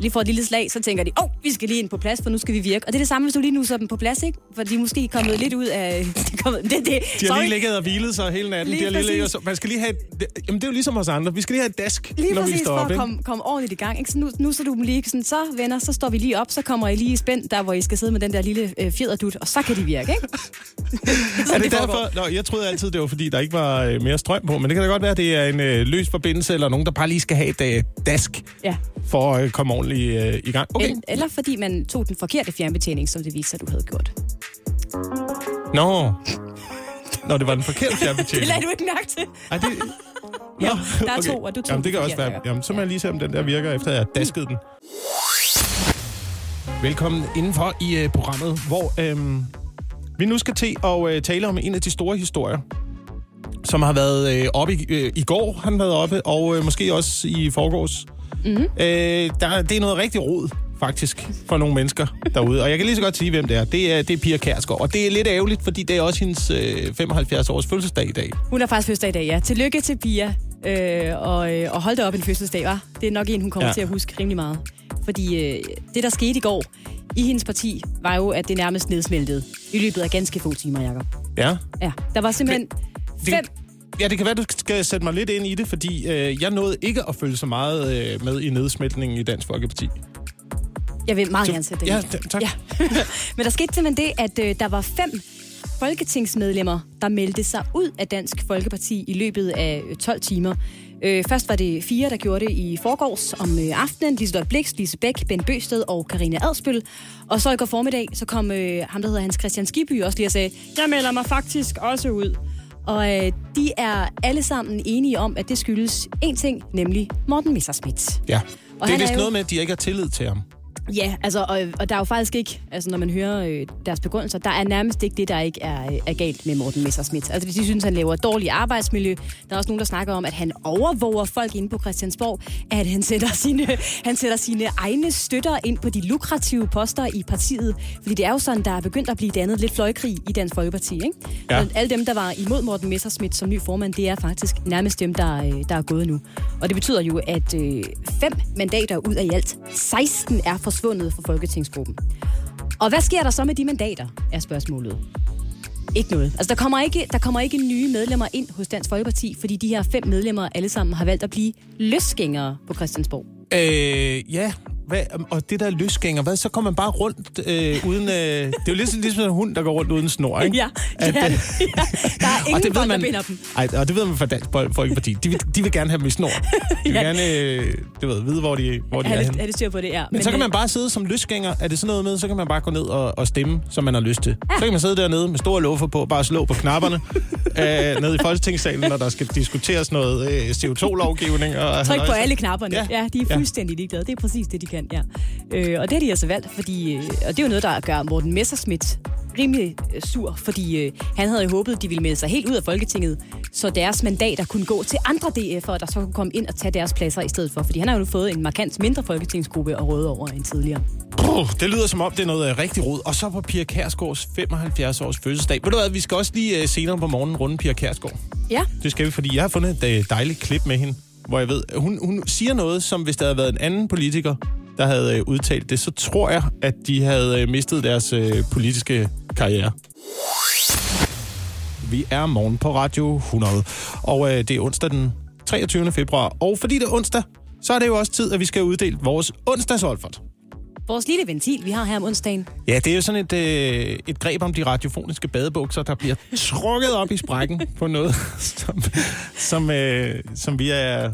Speaker 3: lige får et lille slag, så tænker de, åh, oh, vi skal lige ind på plads, for nu skal vi virke. Og det er det samme, hvis du lige nusser dem på plads, ikke? For de er måske kommet lidt ud af... De, er kommet, det, det,
Speaker 2: De har
Speaker 3: sorry.
Speaker 2: lige ligget og hvilet sig hele natten.
Speaker 3: Lige
Speaker 2: de har lige ligget, så man skal lige have... et- Jamen, det er jo ligesom os andre. Vi skal lige have et dask,
Speaker 3: Lige
Speaker 2: når vi står
Speaker 3: for
Speaker 2: op.
Speaker 3: at
Speaker 2: Ikke?
Speaker 3: komme, komme ordentligt i gang. Ikke? Så nu, nu så du dem lige sådan, så venner, så står vi lige op, så kommer I lige i spænd, der hvor I skal sidde med den der lille øh, fjederdut, og så kan de virke, ikke?
Speaker 2: Er det
Speaker 3: foregår.
Speaker 2: derfor? Nå, jeg troede altid, det var fordi, der ikke var øh, mere strøm på. Men det kan da godt være, at det er en øh, løs forbindelse, eller nogen, der bare lige skal have et øh, dask
Speaker 3: Ja.
Speaker 2: for at øh, komme ordentligt øh, i gang. Okay.
Speaker 3: Okay. Eller fordi man tog den forkerte fjernbetjening, som det viste sig, du havde gjort.
Speaker 2: Nå. Nå, det var den forkerte
Speaker 3: Det
Speaker 2: fjernbetjening.
Speaker 3: lagde du ikke mærke til.
Speaker 2: Ej, det... Nå,
Speaker 3: Jo, der er to, og du tog
Speaker 2: Jamen, det kan også være.
Speaker 3: ja.
Speaker 2: Jamen, så må jeg lige se, om den der virker, efter jeg har dasket den. Velkommen indenfor i øh, programmet, hvor øh, vi nu skal til at øh, tale om en af de store historier, som har været øh, oppe i, øh, i går, har den været oppe, og øh, måske også i forgårs.
Speaker 3: Mhm.
Speaker 2: Mm-hmm. Øh, der, det er noget rigtig rod, faktisk, for nogle mennesker derude. Og jeg kan lige så godt sige, hvem det er. Det er, det er Pia Kærsgaard. Og det er lidt ærgerligt, fordi det er også hendes øh, 75-års fødselsdag i dag.
Speaker 3: Hun har faktisk fødselsdag i dag, ja. Tillykke til Pia. Øh, og, øh, og hold da op en fødselsdag, var. Det er nok en, hun kommer
Speaker 2: Ja.
Speaker 3: ja. til at huske rimelig meget. Fordi øh, det, der skete i går i hendes parti, var jo, at det nærmest nedsmeltede i løbet af ganske få timer, Jacob.
Speaker 2: Ja.
Speaker 3: Ja, der var simpelthen
Speaker 2: Det,
Speaker 3: fem...
Speaker 2: ja, det kan være, du skal sætte mig lidt ind i det, fordi øh, jeg nåede ikke at følge så meget øh, med i nedsmeltningen i Dansk Folkeparti.
Speaker 3: Jeg vil meget
Speaker 2: Så-
Speaker 3: gerne sætte det
Speaker 2: Ja,
Speaker 3: ind.
Speaker 2: tak.
Speaker 3: Ja. Men der skete simpelthen det, at øh, der var fem folketingsmedlemmer, der meldte sig ud af Dansk Folkeparti i løbet af øh, 12 timer. Øh, først var det fire, der gjorde det i forgårs om øh, aftenen. Liselotte Blix, Lise Bæk, Ben Bøsted og Karina Adspøl. Og så i går formiddag, så kom øh, ham, der hedder Hans Christian Skiby, også lige og sagde, jeg melder mig faktisk også ud. Og øh, de er alle sammen enige om, at det skyldes én ting, nemlig Morten Messerschmidt.
Speaker 2: Ja.
Speaker 3: Og
Speaker 2: det er
Speaker 3: han er
Speaker 2: vist
Speaker 3: jo-
Speaker 2: noget med, at de ikke har tillid til ham.
Speaker 3: Ja, altså, og, og der er jo faktisk ikke, altså når man hører øh, deres begrundelser, der er nærmest ikke det, der ikke er, øh, er galt med Morten Messerschmidt. Altså, de synes, han laver dårligt arbejdsmiljø. Der er også nogen, der snakker om, at han overvåger folk inde på Christiansborg, at han sætter sine, han sætter sine egne støtter ind på de lukrative poster i partiet. Fordi det er jo sådan, der er begyndt at blive dannet lidt fløjkrig i Dansk Folkeparti, ikke?
Speaker 2: Ja.
Speaker 3: Så alle dem, der var imod Morten Messerschmidt som ny formand, det er faktisk nærmest dem, der, øh, der er gået nu. Og det betyder jo, at øh, fem mandater ud af i alt 16 er forsvundet fra Folketingsgruppen. Og hvad sker der så med de mandater, er spørgsmålet. Ikke noget. Altså, der kommer ikke, der kommer ikke nye medlemmer ind hos Dansk Folkeparti, fordi de her fem medlemmer alle sammen har valgt at blive løsgængere på Christiansborg.
Speaker 2: Øh, ja. Hvad, og det der løsgænger, hvad, så kommer man bare rundt øh, uden... Øh, det er jo ligesom, ligesom en hund, der går rundt uden snor, ikke?
Speaker 3: Ja,
Speaker 2: At,
Speaker 3: ja,
Speaker 2: øh,
Speaker 3: ja. Der er ingen bånd, der binder dem.
Speaker 2: Ej, og det ved man fra Dansk Folkeparti. De vil, de vil gerne have dem i snor. De vil
Speaker 3: Ja.
Speaker 2: gerne øh, du ved, vide, hvor de, hvor de er
Speaker 3: Er
Speaker 2: henne.
Speaker 3: det, er det styr på det, ja.
Speaker 2: Men så kan
Speaker 3: øh,
Speaker 2: man bare sidde som løsgænger. Er det sådan noget med, så kan man bare gå ned og, og stemme, som man har lyst til. Så kan man sidde dernede med store luffer på, bare slå på knapperne øh, nede i Folketingssalen, når der skal diskuteres noget øh, CO2-lovgivning. Og
Speaker 3: Tryk på alle knapperne.
Speaker 2: Ja.
Speaker 3: Ja, ja de er
Speaker 2: Ja.
Speaker 3: fuldstændig ligeglade. Det er præcis det, de kan. Kan, ja. Øh, og det har de altså valgt, fordi, øh, og det er jo noget, der gør Morten Messerschmidt rimelig øh, sur, fordi øh, han havde jo håbet, de ville melde sig helt ud af Folketinget, så deres mandater kunne gå til andre DF'ere, der så kunne komme ind og tage deres pladser i stedet for. Fordi han har jo nu fået en markant mindre folketingsgruppe at råde over end tidligere.
Speaker 2: Puh, det lyder som om, det er noget rigtig rod. Og så på Pia Kærsgaards 75 års fødselsdag. Ved du hvad, vi skal også lige øh, senere på morgenen runde Pia Kærsgaard.
Speaker 3: Ja,
Speaker 2: Det skal vi, fordi jeg har fundet et dejligt klip med hende, hvor jeg ved, hun, hun siger noget, som hvis der havde været en anden politiker, der havde øh, udtalt det, så tror jeg, at de havde øh, mistet deres øh, politiske karriere. Vi er morgen på Radio 100, og det er onsdag den 23. februar. Og fordi det er onsdag, så er det jo også tid, at vi skal uddele vores onsdagsolfert.
Speaker 3: vores lille ventil, vi har her om onsdagen.
Speaker 2: Ja, det er jo sådan et, øh, et greb om de radiofoniske badebukser, der bliver trukket op i sprækken på noget, som, som, øh, som vi er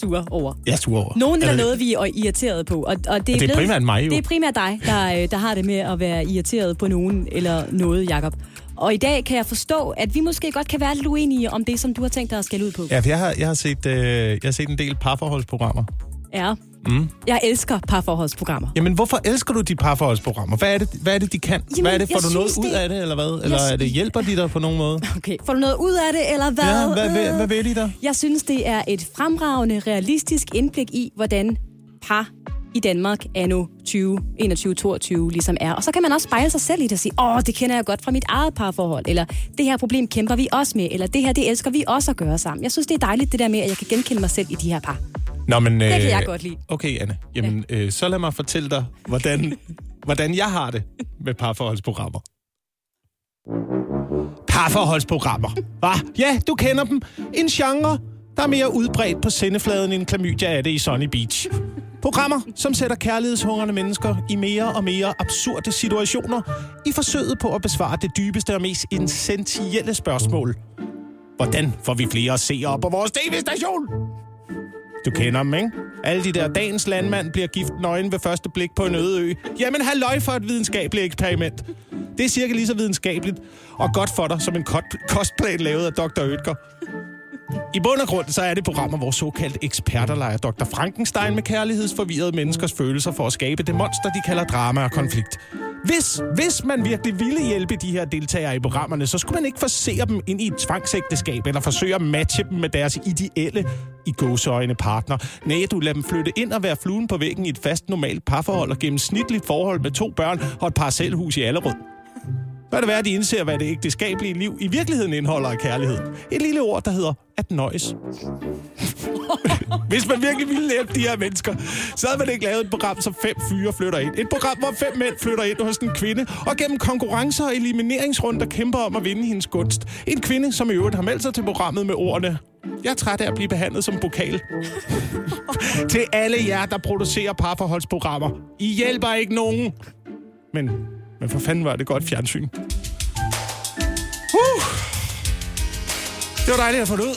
Speaker 3: Sure over.
Speaker 2: ja, sure over.
Speaker 3: Nogen eller noget, vi er irriteret på. Og, og det, er
Speaker 2: det er primært mig, jo.
Speaker 3: Det er primært dig, der, øh, der har det med at være irriteret på nogen eller noget, Jakob. Og i dag kan jeg forstå, at vi måske godt kan være lidt uenige om det, som du har tænkt dig at skælde ud på.
Speaker 2: Ja, for jeg har, jeg, har set, øh, jeg har set en del parforholdsprogrammer.
Speaker 3: Ja. Mm. Jeg elsker parforholdsprogrammer.
Speaker 2: Jamen, hvorfor elsker du de parforholdsprogrammer? Hvad er det, hvad er det de kan?
Speaker 3: Jamen,
Speaker 2: hvad er det, får du noget
Speaker 3: synes,
Speaker 2: ud
Speaker 3: det-
Speaker 2: af det, eller hvad? Eller
Speaker 3: Jeg
Speaker 2: er det, hjælper de dig på nogen måde?
Speaker 3: Okay, får du noget ud af det, eller hvad?
Speaker 2: Ja, hvad, hvad, hvad vil de der?
Speaker 3: Jeg synes, det er et fremragende, realistisk indblik i, hvordan par i Danmark anno 2021-22 ligesom er. Og så kan man også spejle sig selv i det og sige, åh, det kender jeg godt fra mit eget parforhold, eller det her problem kæmper vi også med, eller det her, det elsker vi også at gøre sammen. Jeg synes, det er dejligt det der med, at jeg kan genkende mig selv i de her par.
Speaker 2: Nå, men, øh,
Speaker 3: kan jeg godt lide.
Speaker 2: Okay, Anne. Jamen, øh, så lad mig fortælle dig, hvordan, hvordan jeg har det med parforholdsprogrammer. Parforholdsprogrammer. Hva? Ja, du kender dem. En genre, der er mere udbredt på sendefladen end klamydia er det i Sunny Beach. Programmer, som sætter kærlighedshungrende mennesker i mere og mere absurde situationer i forsøget på at besvare det dybeste og mest essentielle spørgsmål. Hvordan får vi flere seere på vores tv-station? Du kender dem, ikke? Alle de der dagens landmand bliver gift nøgen ved første blik på en øde ø. Jamen, halløj for et videnskabeligt eksperiment. Det er cirka lige så videnskabeligt og godt for dig som en kostplan lavet af Dr. Ødger. I bund og grund så er det programmer, hvor såkaldte eksperter leger Dr. Frankenstein med kærlighedsforvirrede menneskers følelser for at skabe det monster, de kalder drama og konflikt. Hvis, hvis man virkelig ville hjælpe de her deltagere i programmerne, så skulle man ikke forsere dem ind i et tvangsægteskab, eller forsøge at matche dem med deres ideelle i gåseøjne partner. Nej, du lader dem flytte ind og være fluen på væggen i et fast normalt parforhold og gennemsnitligt forhold med to børn og et parcelhus i Allerød. Er det værd, at de indser, hvad det ægteskabelige liv i virkeligheden indeholder af kærlighed. Et lille ord, der hedder at nøjes. Hvis man virkelig ville hjælpe de her mennesker, så havde man ikke lavet et program, som fem fyre flytter ind. Et program, hvor fem mænd flytter ind hos en kvinde, og gennem konkurrencer og elimineringsrunder kæmper om at vinde hendes gunst. En kvinde, som i øvrigt har meldt sig til programmet med ordene, jeg er træt af at blive behandlet som pokal. til alle jer, der producerer parforholdsprogrammer. I hjælper ikke nogen. Men, men for fanden var det godt fjernsyn. Uh. Det var dejligt at få det ud.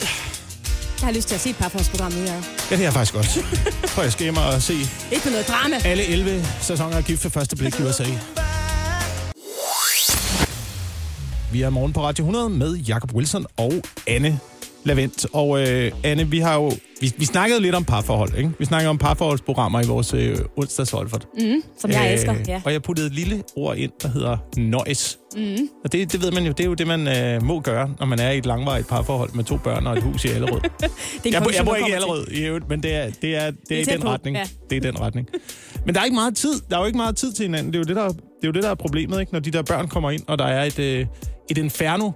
Speaker 3: Jeg har lyst til at se et parforholdsprogram nu, Jacob.
Speaker 2: Ja, det er jeg faktisk godt. For jeg skal hjem og se
Speaker 3: Ikke noget drama.
Speaker 2: alle 11 sæsoner af Gift ved første blik i USA. Vi er morgen på Radio 100 med Jakob Wilson og Anne Lavendt. Og øh, Anne, vi har jo... Vi, vi snakkede lidt om parforhold, ikke? Vi snakkede om parforholdsprogrammer i vores øh, onsdagsholfert.
Speaker 3: Mm, som jeg elsker, ja.
Speaker 2: Og jeg puttede et lille ord ind, der hedder noise. Mm. Og det, det ved man jo, det er jo det, man øh, må gøre, når man er i et langvarigt parforhold med to børn og et hus i Allerød.
Speaker 3: Det
Speaker 2: Jeg, jeg
Speaker 3: konklusion,
Speaker 2: bor ikke i Allerød, i øvrigt, men det er, det er, det er, i den
Speaker 3: på,
Speaker 2: retning.
Speaker 3: ja.
Speaker 2: Det er den retning. Men der er ikke meget tid. Der er jo ikke meget tid til hinanden. Det er jo det, der, det er, jo det, der er problemet, ikke? når de der børn kommer ind, og der er et, øh, et inferno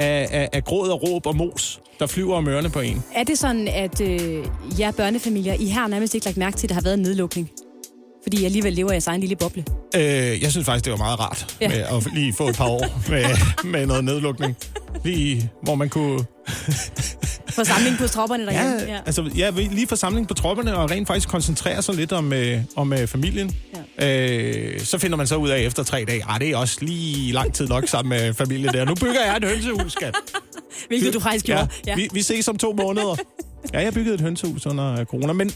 Speaker 2: af, af, af gråd og råb og mos, der flyver om ørerne på en.
Speaker 3: Er det sådan, at øh, jer børnefamilier, I har nærmest ikke lagt mærke til, at der har været en nedlukning? Fordi I alligevel lever i jeres egen lille boble.
Speaker 2: Øh, jeg synes faktisk, det var meget rart
Speaker 3: Ja.
Speaker 2: med at lige få et par år med, med noget nedlukning. Lige, hvor man kunne
Speaker 3: Forsamling på stropperne derhjemme.
Speaker 2: Ja, altså ja, lige forsamling på tropperne og rent faktisk koncentrere sig lidt om, øh, om øh, familien. Ja. Øh, så finder man så ud af efter tre dage, ah, det er også lige lang tid nok sammen med familien der. Nu bygger jeg et hønsehus, skat.
Speaker 3: Hvilket du faktisk gjorde.
Speaker 2: Ja, vi, vi ses om to måneder. Ja, jeg byggede et hønsehus under øh, corona, men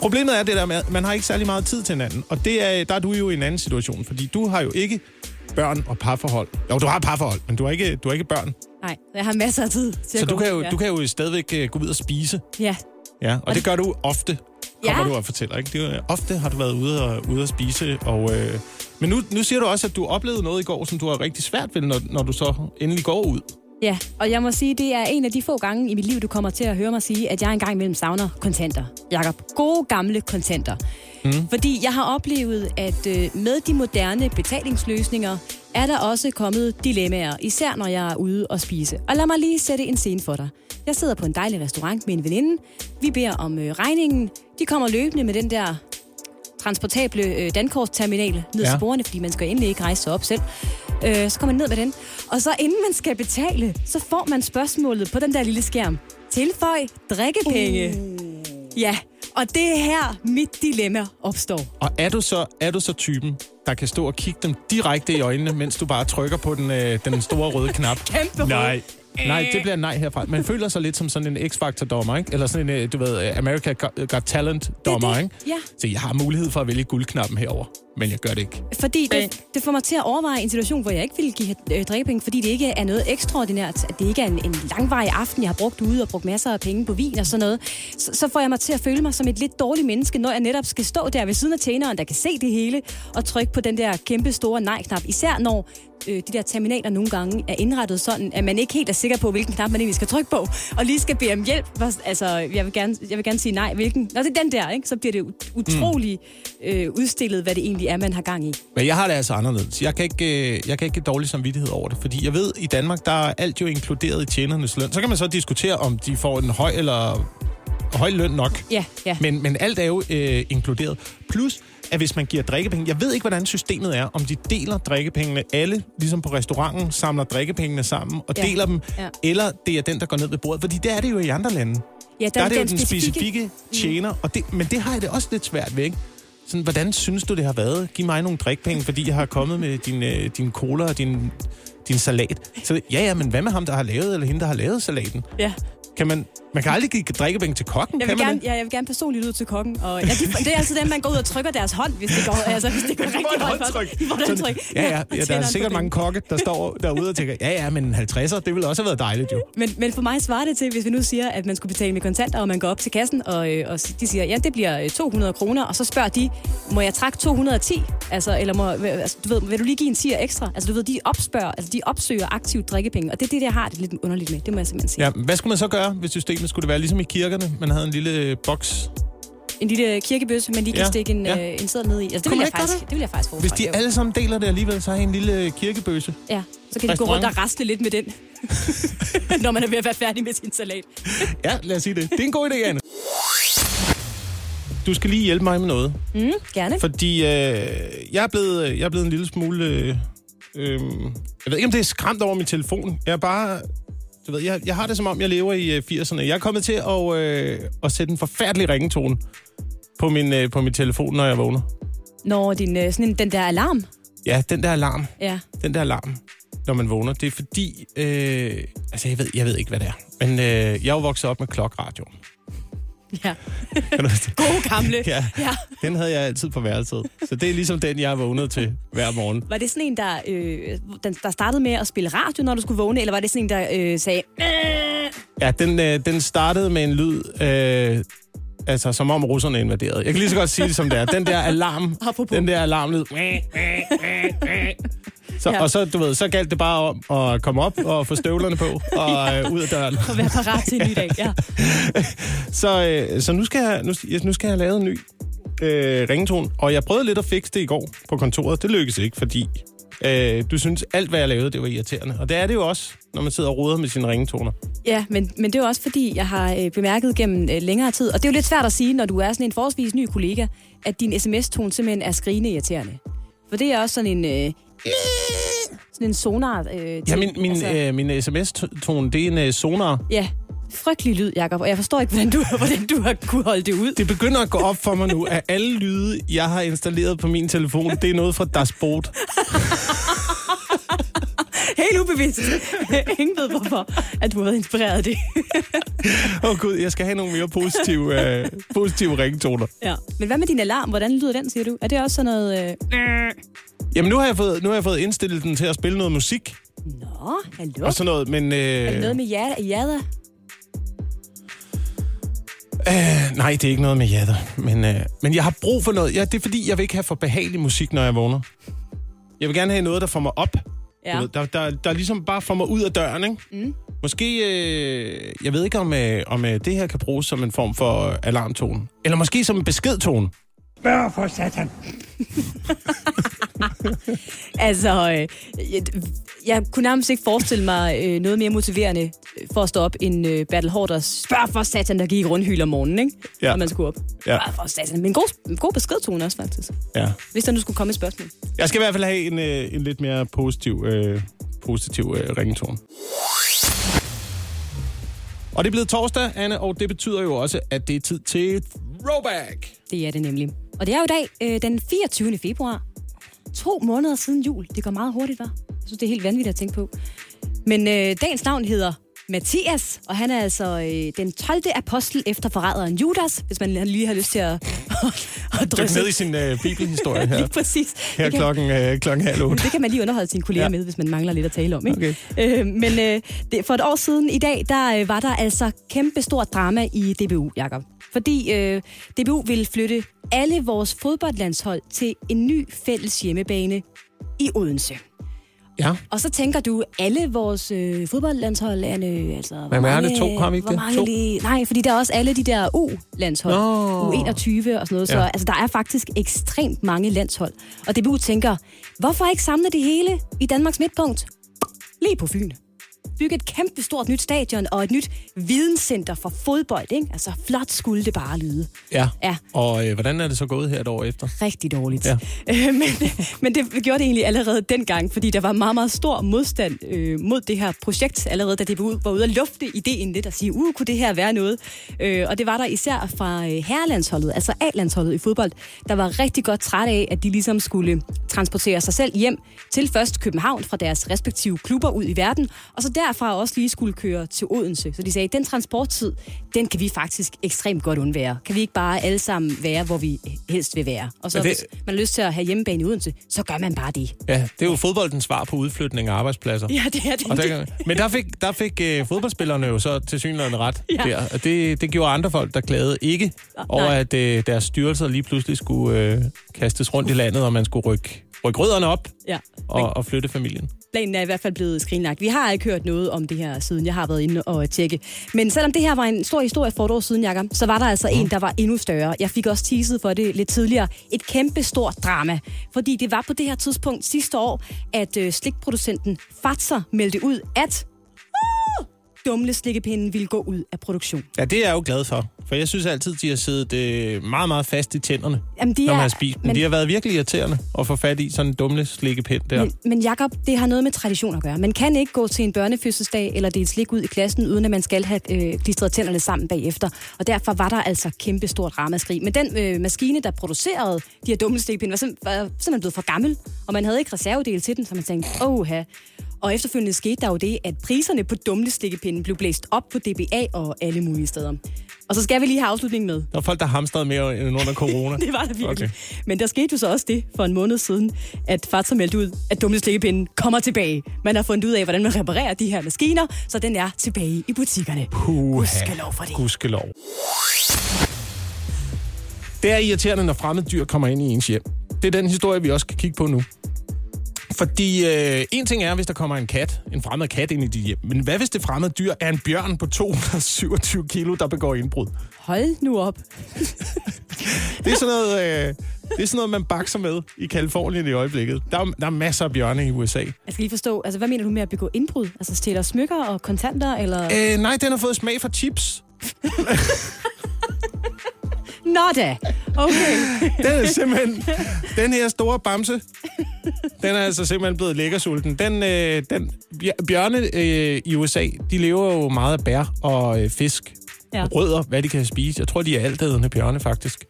Speaker 2: problemet er det der med, at man har ikke særlig meget tid til hinanden. Og det er, der er du jo i en anden situation, fordi du har jo ikke børn og parforhold. Jo, du har et parforhold, men du har ikke, du har ikke børn.
Speaker 3: Nej, jeg har masser af tid til
Speaker 2: Så
Speaker 3: at
Speaker 2: du
Speaker 3: gå.
Speaker 2: kan, jo,
Speaker 3: ja.
Speaker 2: du kan jo stadigvæk øh, gå ud og spise.
Speaker 3: Ja,
Speaker 2: Ja, og det gør du ofte kommer
Speaker 3: Ja.
Speaker 2: du og fortæller. Ikke? Det er, jo- ofte har du været ude og, ude at spise, og, øh, men nu, nu siger du også, at du oplevede noget i går, som du har rigtig svært ved, når, når du så endelig går ud.
Speaker 3: Ja, og jeg må sige, det er en af de få gange i mit liv, du kommer til at høre mig sige, at jeg engang imellem savner kontanter. Jakob, gode gamle kontanter. Mm. Fordi jeg har oplevet, at øh, med de moderne betalingsløsninger, er der også kommet dilemmaer, især når jeg er ude og spise. Og lad mig lige sætte en scene for dig. Jeg sidder på en dejlig restaurant med en veninde. Vi beder om øh, regningen. De kommer løbende med den der transportable øh, dankortterminal ned
Speaker 2: Ja.
Speaker 3: ja. til bordene, fordi man skal endelig ikke rejse sig op selv. Øh, så kommer man ned med den. Og så inden man skal betale, så får man spørgsmålet på den der lille skærm. Tilføj drikkepenge. Uh. Ja, og det er her mit dilemma opstår.
Speaker 2: Og er du så, er du så typen, der kan stå og kigge dem direkte i øjnene, mens du bare trykker på den, øh, den store røde knap?
Speaker 3: Kæmpe.
Speaker 2: Nej. Nej, det bliver nej herfra. Man føler sig lidt som sådan en X-Factor-dommer, ikke? Eller sådan en, øh, du ved, øh, America Got- Talent-dommer,
Speaker 3: er
Speaker 2: ikke?
Speaker 3: Ja.
Speaker 2: Så jeg har mulighed for at vælge guldknappen herover, men jeg gør det ikke.
Speaker 3: Fordi det, det får mig til at overveje en situation, hvor jeg ikke vil give øh, drikkepenge, fordi det ikke er noget ekstraordinært. At det ikke er en, en langvarig aften, jeg har brugt ude og brugt masser af penge på vin og sådan noget. Så, så får jeg mig til at føle mig som et lidt dårligt menneske, når jeg netop skal stå der ved siden af tjeneren, der kan se det hele, og trykke på den der kæmpe store nej-knap. Især når øh, de der terminaler nogle gange er indrettet sådan, at man ikke helt er sikker på, hvilken knap man egentlig skal trykke på, og lige skal bede om hjælp. Altså, jeg vil gerne, jeg vil gerne sige nej. Hvilken? Nå, det er den der, ikke? Så bliver det ut- utrolig øh, udstillet, hvad det egentlig er, man har gang i.
Speaker 2: Men jeg har det altså anderledes. Jeg kan ikke, øh, jeg kan ikke give dårlig samvittighed over det, fordi jeg ved, i Danmark, der er alt jo inkluderet i tjenernes løn. Så kan man så diskutere, om de får en høj eller høj løn nok.
Speaker 3: Ja, ja.
Speaker 2: Men, men alt er jo øh, inkluderet. Plus, at hvis man giver drikkepenge... Jeg ved ikke, hvordan systemet er. Om de deler drikkepengene. Alle, ligesom på restauranten, samler drikkepengene sammen og
Speaker 3: Ja.
Speaker 2: deler dem.
Speaker 3: Ja.
Speaker 2: Eller det er den, der går ned ved bordet. Fordi det er det jo i andre lande.
Speaker 3: Ja,
Speaker 2: Der er det jo den specifikke tjener. Og det, men det har jeg det også lidt svært ved, ikke? Sådan, hvordan synes du, det har været? Giv mig nogle drikpenge, fordi jeg har kommet med din, øh, din cola og din, din salat. Så ja, ja, men hvad med ham, der har lavet, eller hende, der har lavet salaten?
Speaker 3: Ja.
Speaker 2: Kan man, man kan aldrig give drikkepenge til kokken,
Speaker 3: Jeg
Speaker 2: kan
Speaker 3: vil,
Speaker 2: man
Speaker 3: gerne,
Speaker 2: det?
Speaker 3: ja, jeg vil gerne personligt ud til kokken. Og, ja, de, det er altid dem, man går ud og trykker deres hånd, hvis det går, altså, hvis det går rigtig
Speaker 2: et
Speaker 3: højt.
Speaker 2: håndtryk.
Speaker 3: De får et
Speaker 2: Sådan-
Speaker 3: håndtryk.
Speaker 2: Ja, ja, ja der er sikkert mange kokke, der står derude og tænker, ja, ja, men en 50'er, det ville også have været dejligt jo.
Speaker 3: Men, men for mig svarer det til, hvis vi nu siger, at man skulle betale med kontanter, og man går op til kassen, og, øh, og de siger, ja, det bliver øh, 200 kroner, og så spørger de, må jeg trække 210? Altså, eller må, altså, du ved, vil du lige give en 10 ekstra? Altså, du ved, de opspørger, altså, de opsøger aktivt drikkepenge, og det er det, jeg har det lidt underligt med. Det må jeg simpelthen sige.
Speaker 2: Ja, hvad skulle man så gøre, hvis systemet skulle det være ligesom i kirkerne? Man havde en lille øh, boks.
Speaker 3: En lille kirkebøsse, man lige kan
Speaker 2: Ja,
Speaker 3: stikke en,
Speaker 2: ja.
Speaker 3: øh, en sædel ned i. Altså, det vil, jeg faktisk,
Speaker 2: det?
Speaker 3: det vil jeg faktisk foretrække.
Speaker 2: Hvis de alle sammen deler det alligevel, så har I en lille kirkebøse.
Speaker 3: Ja, så kan de gå rundt og rasle lidt med den, når man er ved at være færdig med sin salat.
Speaker 2: Ja, lad os sige det. Det er en god idé, Anne. Du skal lige hjælpe mig med noget.
Speaker 3: Mm, gerne.
Speaker 2: Fordi øh, jeg, er blevet, jeg er blevet en lille smule... Øh, øh, jeg ved ikke, om det er skræmt over min telefon. Jeg er bare... Du ved, jeg, jeg har det som om, jeg lever i øh, 80'erne. Jeg er kommet til at, øh, at sætte en forfærdelig ringetone på min, øh, på min telefon, når jeg vågner.
Speaker 3: Når din, øh, sådan en, den der alarm,
Speaker 2: Ja, den der alarm.
Speaker 3: ja.
Speaker 2: Den der alarm, når man vågner, det er fordi... Øh, altså, jeg ved, jeg ved ikke, hvad det er. Men øh, jeg er jo vokset op med klokradio.
Speaker 3: Ja. Gode gamle.
Speaker 2: Ja,
Speaker 3: ja.
Speaker 2: den havde jeg altid på værelset. Så det er ligesom den, jeg vågnet til hver morgen.
Speaker 3: Var det sådan en, der, øh, den, der startede med at spille radio, når du skulle vågne, eller var det sådan en, der øh, sagde... "Øh"?
Speaker 2: Ja, den, øh, den startede med en lyd, øh, altså som om russerne invaderede. Jeg kan lige så godt sige det, som det er. Den der alarm,
Speaker 3: Apropos.
Speaker 2: den der alarmlyd. Så,
Speaker 3: Ja.
Speaker 2: Og så, du ved, så galt det bare om at komme op og få støvlerne på og øh, ud af døren.
Speaker 3: Og være parat til en ny dag, ja.
Speaker 2: Så, øh, så nu, skal jeg, nu, nu skal jeg have lavet en ny øh, ringetone. Og jeg prøvede lidt at fikse det i går på kontoret. Det lykkedes ikke, fordi øh, du synes, alt hvad jeg lavede, det var irriterende. Og det er det jo også, når man sidder og roder med sine ringetoner.
Speaker 3: Ja, men, men det er jo også fordi, jeg har øh, bemærket gennem øh, længere tid, og det er jo lidt svært at sige, når du er sådan en forholdsvis ny kollega, at din sms-tone simpelthen er skrigende irriterende. For det er også sådan en... Øh, sådan en sonar øh,
Speaker 2: Ja, min, min, altså... øh, min sms-tone, det er en øh, sonar.
Speaker 3: ja, frygtelig lyd, Jacob, og jeg forstår ikke, hvordan du, hvordan du har kunne holde det ud.
Speaker 2: Det begynder at gå op for mig nu, at alle lyde, jeg har installeret på min telefon, det er noget fra Das Boot.
Speaker 3: Helt ubevidst. Ingen ved hvorfor, at du har været inspireret af det.
Speaker 2: Åh oh, gud, jeg skal have nogle mere positive, øh, positive ringetoner.
Speaker 3: ja. Men hvad med din alarm? Hvordan lyder den, siger du? Er det også sådan noget... Øh...
Speaker 2: Jamen, nu har, jeg fået, nu har jeg fået indstillet den til at spille noget musik
Speaker 3: Nå, hallo?
Speaker 2: og sådan noget, men... Øh,
Speaker 3: Er det noget med ja, jada?
Speaker 2: Uh, nej, det er ikke noget med jatter. Men, uh, men jeg har brug for noget. Ja, det er fordi, jeg vil ikke have for behagelig musik, når jeg vågner. Jeg vil gerne have noget, der får mig op.
Speaker 3: Ja.
Speaker 2: Du ved, Der, der, der ligesom bare får mig ud af døren, ikke? Mm. Måske, øh, jeg ved ikke, om, øh, om øh, det her kan bruges som en form for øh, alarmtone. Eller måske som en beskedtone.
Speaker 8: Spørg for satan.
Speaker 3: Altså, øh, jeg, jeg kunne nærmest ikke forestille mig øh, noget mere motiverende øh, for at stå op, end øh, Battle Hoarders spørg for satan, der gik rundt hyld om morgenen, ikke?
Speaker 2: Ja.
Speaker 3: Når man skulle op.
Speaker 2: Ja.
Speaker 3: Spørg for satan. Men en god, god beskedtone også, faktisk.
Speaker 2: Ja.
Speaker 3: Hvis der nu skulle komme et spørgsmål.
Speaker 2: Jeg skal i hvert fald have en, øh, en lidt mere positiv, øh, positiv øh, ringetone. Og det er blevet torsdag, Anne, og det betyder jo også, at det er tid til throwback.
Speaker 3: Det er det nemlig. Og det er jo i dag, øh, den 24. februar. To måneder siden jul. Det går meget hurtigt, var. Jeg synes, det er helt vanvittigt at tænke på. Men øh, dagens navn hedder Mathias, og han er altså øh, den 12. apostel efter forræderen Judas, hvis man lige har lyst til at, at
Speaker 2: Dyk
Speaker 3: drysse.
Speaker 2: ned i sin øh, bibelhistorie her.
Speaker 3: Lige præcis.
Speaker 2: Her
Speaker 3: kan-
Speaker 2: klokken, øh, klokken halv otte.
Speaker 3: det kan man lige underholde sine kolleger
Speaker 2: ja.
Speaker 3: med, hvis man mangler lidt at tale om. Ikke?
Speaker 2: Okay.
Speaker 3: Øh, men øh, det, for et år siden i dag, der øh, var der altså kæmpe stort drama i DBU, Jakob. Fordi øh, DBU ville flytte alle vores fodboldlandshold til en ny fælles hjemmebane i Odense.
Speaker 2: Ja.
Speaker 3: Og så tænker du, alle vores øh, fodboldlandshold, Anne, altså... hvor
Speaker 2: Men hvad er det?
Speaker 3: mange-
Speaker 2: To? Har vi ikke
Speaker 3: hvor
Speaker 2: det?
Speaker 3: mange
Speaker 2: To?
Speaker 3: Lige, nej, fordi der er også alle de der U-landshold.
Speaker 2: Nå.
Speaker 3: U21 og sådan noget. Så
Speaker 2: Ja.
Speaker 3: altså, der er faktisk ekstremt mange landshold. Og DBU tænker, hvorfor ikke samle det hele i Danmarks midtpunkt? Lige på Fyn. Bygge et kæmpe stort nyt stadion og et nyt videnscenter for fodbold, ikke? Altså, flot skulle det bare lyde.
Speaker 2: Ja.
Speaker 3: Ja.
Speaker 2: Og øh, hvordan er det så gået her et år efter?
Speaker 3: rigtig dårligt.
Speaker 2: Ja.
Speaker 3: Øh, men, men det gjorde det egentlig allerede dengang, fordi der var meget, meget stor modstand øh, mod det her projekt, allerede da det var ude, at lufte ideen lidt og sige, uh, kunne det her være noget? Øh, og det var der især fra øh, herrelandsholdet, altså A-landsholdet i fodbold, der var rigtig godt træt af, at de ligesom skulle transportere sig selv hjem til først København fra deres respektive klubber ud i verden, og så derfra også lige skulle køre til Odense. Så de sagde, den transporttid, den kan vi faktisk ekstremt godt undvære. Kan vi ikke bare alle sammen være, hvor vi helst vil være? Og så
Speaker 2: Men det-
Speaker 3: hvis man har lyst til at have hjemmebane i Odense, så gør man bare det.
Speaker 2: Ja, det er jo fodboldens svar på udflytning af arbejdspladser.
Speaker 3: Ja, det er det.
Speaker 2: Og der, men der fik, der fik øh, fodboldspillerne jo så til synligheden ret
Speaker 3: Ja.
Speaker 2: der. Og det, det gjorde andre folk, der klagede ikke
Speaker 3: Nå,
Speaker 2: over,
Speaker 3: nej.
Speaker 2: at øh, deres styrelser lige pludselig skulle øh, kastes rundt i landet, og man skulle rykke, rykke rødderne op
Speaker 3: Ja.
Speaker 2: og, og flytte familien.
Speaker 3: Planen er i hvert fald blevet skrinlagt. Vi har ikke hørt noget om det her, siden jeg har været inde og tjekke. Men selvom det her var en stor historie for et år siden, Jacob, så var der altså en, der var endnu større. Jeg fik også teaset for det lidt tidligere. Et kæmpe stort drama. Fordi det var på det her tidspunkt sidste år, at øh, slikproducenten Fatser meldte ud, at dumle slikkepinden ville gå ud af produktion.
Speaker 2: Ja, det er jeg jo glad for. For jeg synes altid, de har siddet øh, meget, meget fast i tænderne,
Speaker 3: Jamen, de
Speaker 2: når
Speaker 3: er-
Speaker 2: man har spist dem.
Speaker 3: men-
Speaker 2: De har været virkelig irriterende at få fat i sådan en dumle slikkepind der.
Speaker 3: Men, men Jacob, det har noget med tradition at gøre. Man kan ikke gå til en børnefødselsdag eller dele slik ud i klassen, uden at man skal have øh, klistret tænderne sammen bagefter. Og derfor var der altså kæmpe stort ramaskrig. Men den øh, maskine, der producerede de her dumme slikpinde, var, sim- var simpelthen blevet for gammel, og man havde ikke reservedele til den, så man tænkte, åh Og efterfølgende skete der jo det, at priserne på dumle slikkepinden blev blæst op på DBA og alle mulige steder. Og så skal vi lige have afslutningen med.
Speaker 2: Der var folk, der hamstrede mere end under corona.
Speaker 3: Det var der virkelig.
Speaker 2: Okay.
Speaker 3: Men der skete jo så også det for en måned siden, at Fatser meldte ud, at dumle slikkepinden kommer tilbage. Man har fundet ud af, hvordan man reparerer de her maskiner, så den er tilbage i butikkerne.
Speaker 2: Puha.
Speaker 3: Gudskelov for det.
Speaker 2: Gudskelov. Det er irriterende, når fremmede dyr kommer ind i ens hjem. Det er den historie, vi også skal kigge på nu. Fordi øh, en ting er, hvis der kommer en kat, en fremmed kat ind i dit hjem. Men hvad hvis det fremmede dyr er en bjørn på 227 kilo, der begår indbrud?
Speaker 3: Hold nu op.
Speaker 2: Det er sådan noget, øh, det er sådan noget man bakser med i Kalifornien i øjeblikket. Der er, der er masser af bjørne i USA.
Speaker 3: Jeg skal lige forstå, altså hvad mener du med at begå indbrud? Altså stjæler smykker og kontanter, eller...
Speaker 2: Øh, nej, den har fået smag for chips.
Speaker 3: Nå da! Okay.
Speaker 2: Den er simpelthen... Den her store bamse, den er altså simpelthen blevet lækkersulten. Den, øh, den bj- bjørne øh, i USA, de lever jo meget af bær og øh, fisk.
Speaker 3: Ja.
Speaker 2: Ja. Rødder, hvad de kan spise. Jeg tror, de er altædende bjørne, faktisk.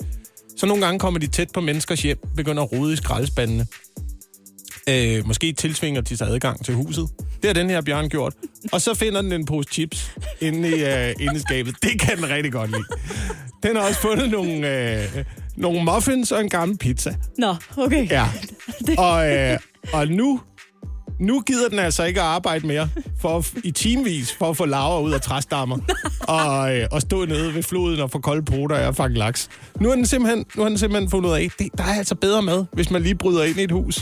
Speaker 2: Så nogle gange kommer de tæt på menneskers hjem, begynder at rode i skraldespandene. Øh, måske tilsvinger de sig adgang til huset. Det har den her bjørn gjort. Og så finder den en pose chips inde i, øh, inde i skabet. Det kan den rigtig godt lide. Den har også fundet nogle, øh, nogle muffins og en gammel pizza.
Speaker 3: Nå, okay.
Speaker 2: Ja. Og, øh, og nu, Nu gider den altså ikke at arbejde mere for at, i timevis for at få laver ud af træstammer og, øh, og stå nede ved floden og få kolde poter og fange laks. Nu har den simpelthen, nu har den simpelthen fundet ud af, at der er altså bedre mad, hvis man lige bryder ind i et hus.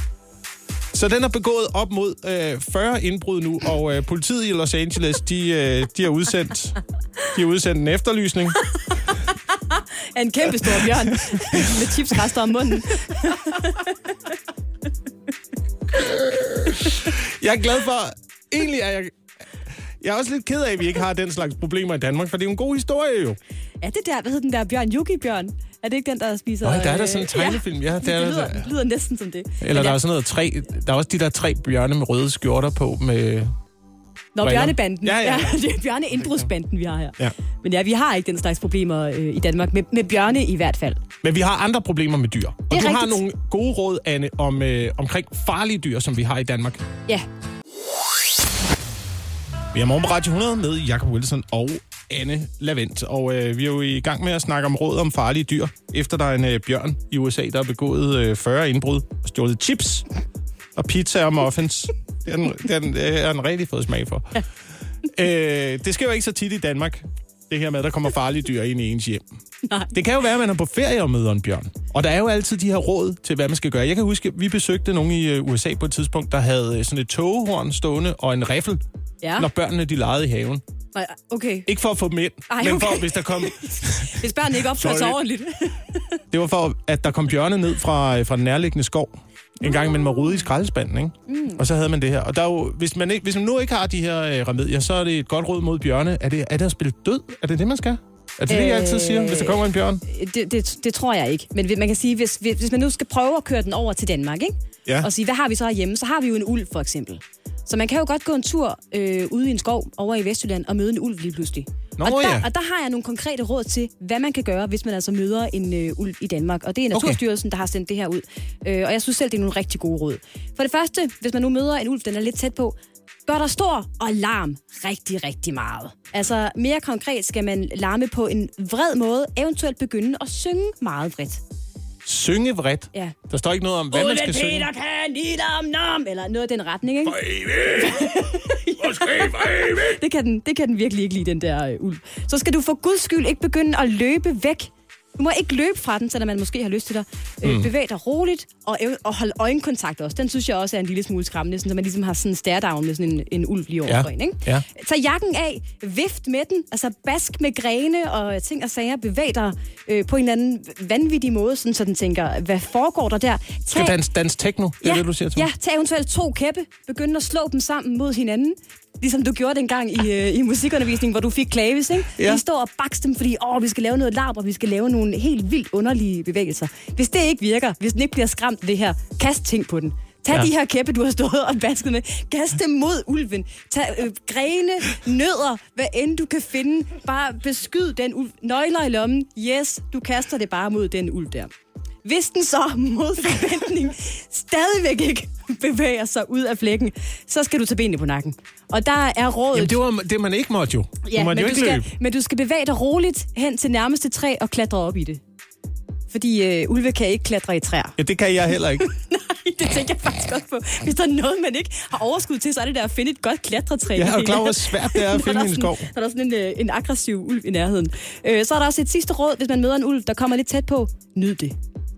Speaker 2: Så den har begået op mod øh, 40 indbrud nu, og øh, politiet i Los Angeles, de, øh, de har udsendt, de har udsendt en efterlysning.
Speaker 3: Er en kæmpe stor bjørn med chipsrester om munden.
Speaker 2: Jeg er glad for... Egentlig er jeg... Jeg er også lidt ked af, at vi ikke har den slags problemer i Danmark, for det er jo en god historie jo.
Speaker 3: Er det der, hvad hedder den der bjørn? Yugi-bjørn? Er det ikke den, der spiser...
Speaker 2: Nå, der er der
Speaker 3: øh,
Speaker 2: sådan en tegnefilm. Ja,
Speaker 3: det,
Speaker 2: der er
Speaker 3: lyder,
Speaker 2: der-
Speaker 3: det lyder næsten som det.
Speaker 2: Eller
Speaker 3: Men
Speaker 2: der
Speaker 3: ja,
Speaker 2: er sådan noget tre... Der er også de der tre bjørne med røde skjorter på med...
Speaker 3: Nå, bjørnebanden.
Speaker 2: Ja, ja.
Speaker 3: det er bjørneindbrudsbanden, vi har her.
Speaker 2: Ja.
Speaker 3: Men ja, vi har ikke den slags problemer øh, i Danmark. Med, med bjørne i hvert fald.
Speaker 2: Men vi har andre problemer med dyr. Og du
Speaker 3: er
Speaker 2: har
Speaker 3: rigtigt.
Speaker 2: nogle gode råd, Anne, om, øh, omkring farlige dyr, som vi har i Danmark.
Speaker 3: Ja,
Speaker 2: Vi er morgen på Radio 100 med Jacob Wilson og Anne Lavendt. Og øh, vi er jo i gang med at snakke om råd om farlige dyr, efter der er en øh, bjørn i USA, der har begået øh, 40 indbrud og stjålet chips og pizza og muffins. Det den, det er den, det er den rigtig fået smag for. øh, det sker jo ikke så tit i Danmark, det her med, at der kommer farlige dyr ind i ens hjem.
Speaker 3: Nej.
Speaker 2: Det kan jo være, at man er på ferie og møder en bjørn. Og der er jo altid de her råd til, hvad man skal gøre. Jeg kan huske, at vi besøgte nogen i øh, USA på et tidspunkt, der havde øh, sådan et togehorn stående og en riffel,
Speaker 3: ja.
Speaker 2: når børnene de legede i haven.
Speaker 3: Nej, Okay.
Speaker 2: Ikke for at få dem ind,
Speaker 3: Ej,
Speaker 2: men for,
Speaker 3: okay.
Speaker 2: hvis der kom,
Speaker 3: Hvis børnene ikke opfører sig ordentligt.
Speaker 2: det var for, at der kom bjørne ned fra, øh, fra den nærliggende skov. En gang imellem var rode i skraldespanden, ikke? Mm. Og så havde man det her. Og der er jo, hvis, man ikke, hvis man nu ikke har de her øh, remedier, så er det et godt råd mod bjørne. Er det, er det at spille død? Er det det, man skal? Er det det, jeg altid siger, hvis der kommer en bjørn?
Speaker 3: Det, det, det tror jeg ikke. Men man kan sige, hvis, hvis hvis man nu skal prøve at køre den over til Danmark, ikke?
Speaker 2: Ja.
Speaker 3: og sige, hvad har vi så herhjemme? Så har vi jo en ulv, for eksempel. Så man kan jo godt gå en tur øh, ude i en skov over i Vestjylland og møde en ulv lige pludselig.
Speaker 2: Nå,
Speaker 3: og, der,
Speaker 2: ja.
Speaker 3: og der har jeg nogle konkrete råd til, hvad man kan gøre, hvis man altså møder en øh, ulv i Danmark. Og det er Naturstyrelsen, der har sendt det her ud. Øh, og jeg synes selv, det er nogle rigtig gode råd. For det første, hvis man nu møder en ulv, den er lidt tæt på, gør der stor og larm rigtig, rigtig meget. Altså mere konkret skal man larme på en vred måde, eventuelt begynde at synge meget vredt.
Speaker 2: Synge vredt.
Speaker 3: Ja.
Speaker 2: Der står ikke noget om, hvad man skal synge.
Speaker 3: Peter kan lide om nom, eller noget af den retning, ikke? Det kan, den, det kan den virkelig ikke lide, den der øh, ulv. Så skal du for guds skyld ikke begynde at løbe væk. Du må ikke løbe fra den, selvom man måske har lyst til dig. Øh,
Speaker 2: Mm.
Speaker 3: bevæg dig roligt, og, og hold øjenkontakt også. Den synes jeg også er en lille smule skræmmende, sådan, så man ligesom har sådan en stare-down med sådan en, en ulv lige over
Speaker 2: Ja.
Speaker 3: en, ikke?
Speaker 2: Ja.
Speaker 3: Tag jakken af, vift med den, altså bask med grene og ting og sager, bevæg dig øh, på en eller anden vanvittig måde, sådan, så den tænker, hvad foregår der der?
Speaker 2: Skal
Speaker 3: Tag-
Speaker 2: dans, dans techno? Det er
Speaker 3: ja,
Speaker 2: det, du siger til mig?
Speaker 3: Ja, tag eventuelt to kæppe, begynd at slå dem sammen mod hinanden. Ligesom du gjorde dengang i, øh, i musikundervisningen, hvor du fik klavis, ikke?
Speaker 2: Ja.
Speaker 3: I står og bakse dem, fordi åh, vi skal lave noget larm, og vi skal lave nogle helt vildt underlige bevægelser. Hvis det ikke virker, hvis den ikke bliver skræmt det her, kast ting på den. Tag
Speaker 2: ja.
Speaker 3: de her kæppe, du har stået og basket med. Kast dem mod ulven. Tag øh, grene, nødder, hvad end du kan finde. Bare beskyd den ulv. Nøgler i lommen. Yes, du kaster det bare mod den ulv der. Hvis den så mod forventning stadigvæk ikke bevæger sig ud af flækken, så skal du tage benene på nakken. Og der er rådet...
Speaker 2: Jamen, det var det, man ikke måtte jo. du måtte
Speaker 3: men,
Speaker 2: jo
Speaker 3: du
Speaker 2: ikke
Speaker 3: skal,
Speaker 2: løbe.
Speaker 3: men du skal bevæge dig roligt hen til nærmeste træ og klatre op i det. Fordi øh, ulve kan ikke klatre i træer.
Speaker 2: Ja, det kan jeg heller ikke.
Speaker 3: Nej, det tænker jeg faktisk også på. Hvis der er noget, man ikke har overskud til, så er det der at finde et godt klatretræ.
Speaker 2: Er jo klar over, hvor svært det er at finde
Speaker 3: der
Speaker 2: en skov.
Speaker 3: Der er sådan en, øh, en aggressiv ulv i nærheden. Øh, så er der også et sidste råd, hvis man møder en ulv, der kommer lidt tæt på. Nyd det.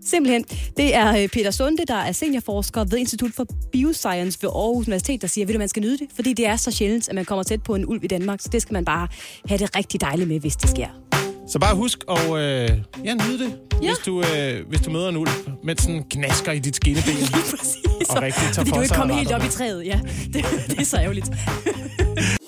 Speaker 3: Simpelthen. Det er øh, Peter Sunde, der er seniorforsker ved Institut for Bioscience ved Aarhus Universitet, der siger, at man skal nyde det, fordi det er så sjældent, at man kommer tæt på en ulv i Danmark. Så det skal man bare have det rigtig dejligt med, hvis det sker.
Speaker 2: Så bare husk at øh, ja, nyde det,
Speaker 3: Ja.
Speaker 2: hvis, du, øh, hvis du møder en ulv, mens den knasker i dit skinneben.
Speaker 3: Præcis.
Speaker 2: Og rigtig tager
Speaker 3: Fordi
Speaker 2: for
Speaker 3: du ikke kommer helt op i træet, ja. Det, det er så ærgerligt.